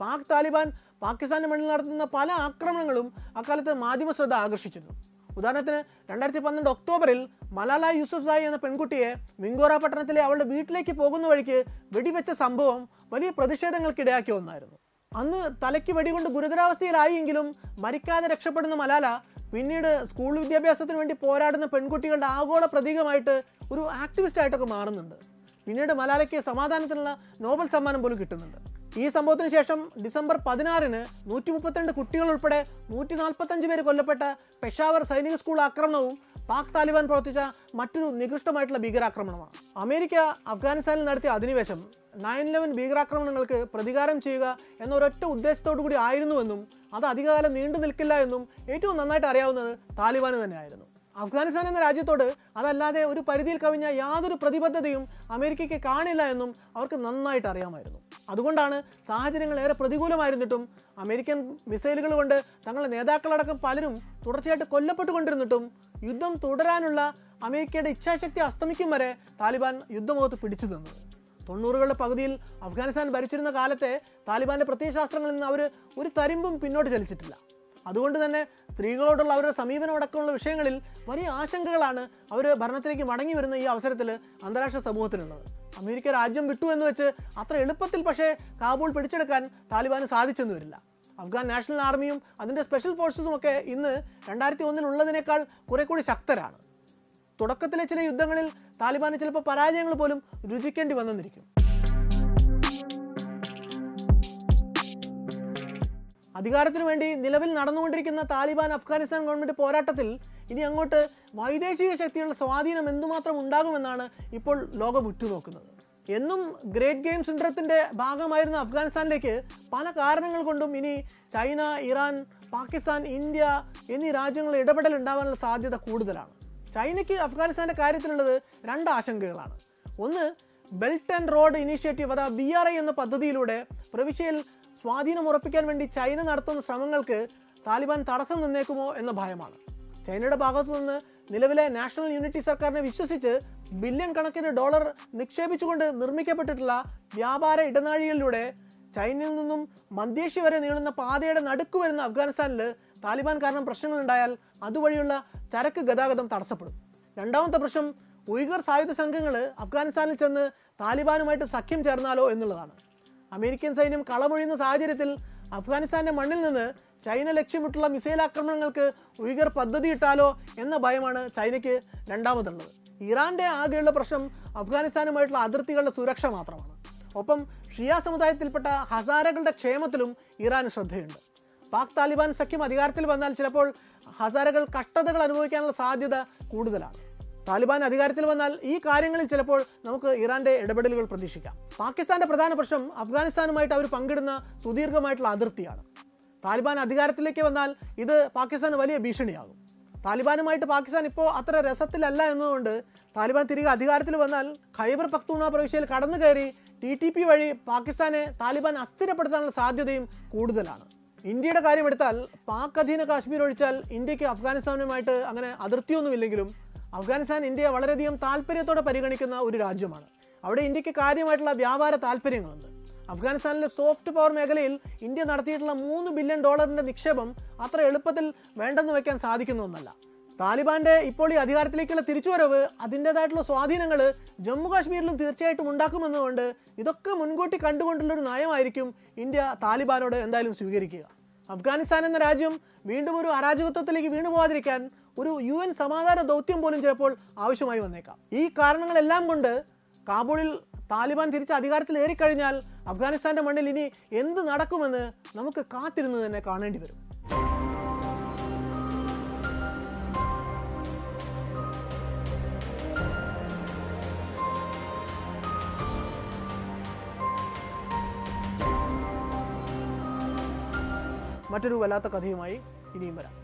Speaker 1: പാക് താലിബാൻ പാകിസ്ഥാന്റെ മണ്ണിൽ നടത്തുന്ന പല ആക്രമണങ്ങളും അക്കാലത്ത് മാധ്യമ ശ്രദ്ധ ആകർഷിച്ചിരുന്നു. ഉദാഹരണത്തിന് രണ്ടായിരത്തി പന്ത്രണ്ട് ഒക്ടോബറിൽ മലാല യൂസുഫ് സായി എന്ന പെൺകുട്ടിയെ മിങ്കോറ പട്ടണത്തിലെ അവളുടെ വീട്ടിലേക്ക് പോകുന്ന വഴിക്ക് വെടിവെച്ച സംഭവം വലിയ പ്രതിഷേധങ്ങൾക്കിടയാക്കിയ ഒന്നായിരുന്നു. അന്ന് തലയ്ക്ക് വെടികൊണ്ട് ഗുരുതരാവസ്ഥയിലായെങ്കിലും മരിക്കാതെ രക്ഷപ്പെടുന്ന മലാല പിന്നീട് സ്കൂൾ വിദ്യാഭ്യാസത്തിന് വേണ്ടി പോരാടുന്ന പെൺകുട്ടികളുടെ ആഗോള പ്രതീകമായിട്ട് ഒരു ആക്ടിവിസ്റ്റ് ആയിട്ടൊക്കെ മാറുന്നുണ്ട്. പിന്നീട് മലാലയ്ക്ക് സമാധാനത്തിനുള്ള നോബൽ സമ്മാനം പോലും കിട്ടുന്നുണ്ട്. ഈ സംഭവത്തിന് ശേഷം ഡിസംബർ പതിനാറിന് നൂറ്റി മുപ്പത്തിരണ്ട് കുട്ടികൾ ഉൾപ്പെടെ നൂറ്റി നാൽപ്പത്തഞ്ച് പേര് കൊല്ലപ്പെട്ട പെഷാവർ സൈനിക സ്കൂൾ ആക്രമണവും പാക് താലിബാൻ പ്രവർത്തിച്ച മറ്റൊരു നികൃഷ്ടമായിട്ടുള്ള ഭീകരാക്രമണമാണ്. അമേരിക്ക അഫ്ഗാനിസ്ഥാനിൽ നടത്തിയ അധിനിവേശം നയൻ ഇലവൻ ഭീകരാക്രമണങ്ങൾക്ക് പ്രതികാരം ചെയ്യുക എന്ന ഒരൊറ്റ ഉദ്ദേശത്തോടു കൂടി ആയിരുന്നുവെന്നും അത് അധികകാലം നീണ്ടു നിൽക്കില്ല എന്നും ഏറ്റവും നന്നായിട്ട് അറിയാവുന്നത് താലിബാന് തന്നെയായിരുന്നു. അഫ്ഗാനിസ്ഥാൻ എന്ന രാജ്യത്തോട് അതല്ലാതെ ഒരു പരിധിയിൽ കവിഞ്ഞ യാതൊരു പ്രതിബദ്ധതയും അമേരിക്കയ്ക്ക് കാണില്ല എന്നും അവർക്ക് നന്നായിട്ട് അറിയാമായിരുന്നു. അതുകൊണ്ടാണ് സാഹചര്യങ്ങൾ ഏറെ പ്രതികൂലമായിരുന്നിട്ടും അമേരിക്കൻ മിസൈലുകൾ കൊണ്ട് തങ്ങളുടെ നേതാക്കളടക്കം പലരും തുടർച്ചയായിട്ട് കൊല്ലപ്പെട്ടുകൊണ്ടിരുന്നിട്ടും യുദ്ധം തുടരാനുള്ള അമേരിക്കയുടെ ഇച്ഛാശക്തി അസ്തമിക്കും വരെ താലിബാൻ യുദ്ധമുഖത്ത് പിടിച്ചു നിന്നത് തൊണ്ണൂറുകളുടെ പകുതിയിൽ അഫ്ഗാനിസ്ഥാൻ ഭരിച്ചിരുന്ന കാലത്തെ താലിബാന്റെ പ്രത്യയശാസ്ത്രങ്ങളിൽ നിന്ന് അവർ ഒരു തരിമ്പും പിന്നോട്ട് ചലിച്ചിട്ടില്ല. അതുകൊണ്ട് തന്നെ സ്ത്രീകളോടുള്ള അവരുടെ സമീപനം അടക്കമുള്ള വിഷയങ്ങളിൽ വലിയ ആശങ്കകളാണ് അവർ ഭരണത്തിലേക്ക് മടങ്ങി വരുന്ന ഈ അവസരത്തിൽ അന്താരാഷ്ട്ര സമൂഹത്തിനുള്ളത്. അമേരിക്ക രാജ്യം വിട്ടു എന്ന് വെച്ച് അത്ര എളുപ്പത്തിൽ പക്ഷേ കാബൂൾ പിടിച്ചെടുക്കാൻ താലിബാന് സാധിച്ചെന്നു വരില്ല. അഫ്ഗാൻ നാഷണൽ ആർമിയും അതിന്റെ സ്പെഷ്യൽ ഫോഴ്സസും ഒക്കെ ഇന്ന് രണ്ടായിരത്തി ഒന്നിലുള്ളതിനേക്കാൾ കുറെ കൂടി ശക്തരാണ്. തുടക്കത്തിലെ ചില യുദ്ധങ്ങളിൽ താലിബാന് ചിലപ്പോൾ പരാജയങ്ങൾ പോലും രുചിക്കേണ്ടി വന്നെന്നിരിക്കും അധികാരത്തിനു വേണ്ടി നിലവിൽ നടന്നുകൊണ്ടിരിക്കുന്ന താലിബാൻ അഫ്ഗാനിസ്ഥാൻ ഗവൺമെന്റ് പോരാട്ടത്തിൽ ഇനി അങ്ങോട്ട് വൈദേശിക ശക്തികളുടെ സ്വാധീനം എന്തുമാത്രം ഉണ്ടാകുമെന്നാണ് ഇപ്പോൾ ലോകം ഉറ്റുനോക്കുന്നത്. എന്നും ഗ്രേറ്റ് ഗെയിം സിൻഡ്രത്തിന്റെ ഭാഗമായിരുന്ന അഫ്ഗാനിസ്ഥാനിലേക്ക് പല കാരണങ്ങൾ കൊണ്ടും ഇനി ചൈന ഇറാൻ പാകിസ്ഥാൻ ഇന്ത്യ എന്നീ രാജ്യങ്ങൾ ഇടപെടൽ ഉണ്ടാവാനുള്ള സാധ്യത കൂടുതലാണ്. ചൈനയ്ക്ക് അഫ്ഗാനിസ്ഥാന്റെ കാര്യത്തിലുള്ളത് രണ്ട് ആശങ്കകളാണ്. ഒന്ന് ബെൽറ്റ് ആൻഡ് റോഡ് ഇനീഷ്യേറ്റീവ് അഥവാ ബി ആർ ഐ എന്ന പദ്ധതിയിലൂടെ പ്രവിശ്യയിൽ സ്വാധീനം ഉറപ്പിക്കാൻ വേണ്ടി ചൈന നടത്തുന്ന ശ്രമങ്ങൾക്ക് താലിബാൻ തടസ്സം നിന്നേക്കുമോ എന്ന ഭയമാണ്. ചൈനയുടെ ഭാഗത്തു നിന്ന് നിലവിലെ നാഷണൽ യൂണിറ്റി സർക്കാരിനെ വിശ്വസിച്ച് ബില്യൺ കണക്കിന് ഡോളർ നിക്ഷേപിച്ചുകൊണ്ട് നിർമ്മിക്കപ്പെട്ടിട്ടുള്ള വ്യാപാര ഇടനാഴികളിലൂടെ ചൈനയിൽ നിന്നും മധ്യേഷ്യ വരെ നീളുന്ന പാതയുടെ നടുക്ക് വരുന്ന അഫ്ഗാനിസ്ഥാനിൽ താലിബാൻ കാരണം പ്രശ്നങ്ങളുണ്ടായാൽ അതുവഴിയുള്ള ചരക്ക് ഗതാഗതം തടസ്സപ്പെടും. രണ്ടാമത്തെ പ്രശ്നം ഉയ്ഗർ സായുധ സംഘങ്ങൾ അഫ്ഗാനിസ്ഥാനിൽ ചെന്ന് താലിബാനുമായിട്ട് സഖ്യം ചേർന്നാലോ എന്നുള്ളതാണ്. അമേരിക്കൻ സൈന്യം കളമൊഴിയുന്ന സാഹചര്യത്തിൽ അഫ്ഗാനിസ്ഥാന്റെ മണ്ണിൽ നിന്ന് ചൈന ലക്ഷ്യമിട്ടുള്ള മിസൈൽ ആക്രമണങ്ങൾക്ക് ഉയ്ഗർ പദ്ധതിയിട്ടാലോ എന്ന ഭയമാണ് ചൈനയ്ക്ക് രണ്ടാമതുള്ളത്. ഇറാന്റെ ആകെയുള്ള പ്രശ്നം അഫ്ഗാനിസ്ഥാനുമായിട്ടുള്ള അതിർത്തികളുടെ സുരക്ഷ മാത്രമാണ്. ഒപ്പം ഷിയ സമുദായത്തിൽപ്പെട്ട ഹസാരകളുടെ ക്ഷേമത്തിലും ഇറാന് ശ്രദ്ധയുണ്ട്. പാക് താലിബാൻ സഖ്യം അധികാരത്തിൽ വന്നാൽ ചിലപ്പോൾ ഹസാരകൾ കഷ്ടതകൾ അനുഭവിക്കാനുള്ള സാധ്യത കൂടുതലാണ്. താലിബാൻ അധികാരത്തിൽ വന്നാൽ ഈ കാര്യങ്ങളിൽ ചിലപ്പോൾ നമുക്ക് ഇറാന്റെ ഇടപെടലുകൾ പ്രതീക്ഷിക്കാം. പാകിസ്ഥാന്റെ പ്രധാന പ്രശ്നം അഫ്ഗാനിസ്ഥാനുമായിട്ട് അവർ പങ്കിടുന്ന സുദീർഘമായിട്ടുള്ള അതിർത്തിയാണ്. താലിബാൻ അധികാരത്തിലേക്ക് വന്നാൽ ഇത് പാകിസ്ഥാന് വലിയ ഭീഷണിയാകും. താലിബാനുമായിട്ട് പാകിസ്ഥാൻ ഇപ്പോൾ അത്ര രസത്തിലല്ല എന്നതുകൊണ്ട് താലിബാൻ തിരികെ അധികാരത്തിൽ വന്നാൽ ഖൈബർ പക്തൂണ പ്രവിശ്യയിൽ കടന്നു കയറി ടി ടി പി വഴി പാകിസ്ഥാനെ താലിബാൻ അസ്ഥിരപ്പെടുത്താനുള്ള സാധ്യതയും കൂടുതലാണ്. ഇന്ത്യയുടെ കാര്യമെടുത്താൽ പാക് അധീന കാശ്മീർ ഒഴിച്ചാൽ ഇന്ത്യയ്ക്ക് അഫ്ഗാനിസ്ഥാനുമായിട്ട് അങ്ങനെ അതിർത്തിയൊന്നുമില്ലെങ്കിലും അഫ്ഗാനിസ്ഥാൻ ഇന്ത്യയെ വളരെയധികം താല്പര്യത്തോടെ പരിഗണിക്കുന്ന ഒരു രാജ്യമാണ്. അവിടെ ഇന്ത്യയ്ക്ക് കാര്യമായിട്ടുള്ള വ്യാപാര താല്പര്യങ്ങളുണ്ട്. അഫ്ഗാനിസ്ഥാനിലെ സോഫ്റ്റ് പവർ മേഖലയിൽ ഇന്ത്യ നടത്തിയിട്ടുള്ള മൂന്ന് ബില്യൺ ഡോളറിന്റെ നിക്ഷേപം അത്ര എളുപ്പത്തിൽ വേണ്ടെന്ന് വെക്കാൻ സാധിക്കുന്ന ഒന്നല്ല താലിബാന്റെ ഇപ്പോൾ ഈ അധികാരത്തിലേക്കുള്ള തിരിച്ചുവരവ് അതിന്റെതായിട്ടുള്ള സ്വാധീനങ്ങൾ ജമ്മു കാശ്മീരിലും തീർച്ചയായിട്ടും ഉണ്ടാക്കുമെന്നുകൊണ്ട് ഇതൊക്കെ മുൻകൂട്ടി കണ്ടുകൊണ്ടുള്ള ഒരു നയമായിരിക്കും ഇന്ത്യ താലിബാനോട് എന്തായാലും സ്വീകരിക്കുക. അഫ്ഗാനിസ്ഥാൻ എന്ന രാജ്യം വീണ്ടും ഒരു അരാജകത്വത്തിലേക്ക് വീണു പോകാതിരിക്കാൻ ഒരു യു എൻ സമാധാന ദൗത്യം പോലും ചിലപ്പോൾ ആവശ്യമായി വന്നേക്കാം. ഈ കാരണങ്ങളെല്ലാം കൊണ്ട് കാബൂളിൽ താലിബാൻ തിരിച്ച് അധികാരത്തിൽ ഏറിക്കഴിഞ്ഞാൽ അഫ്ഗാനിസ്ഥാന്റെ മണ്ണിൽ ഇനി എന്ത് നടക്കുമെന്ന് നമുക്ക് കാത്തിരുന്ന് തന്നെ കാണേണ്ടി വരും. മറ്റൊരു വല്ലാത്ത കഥയുമായി ഇനിയും വരാം.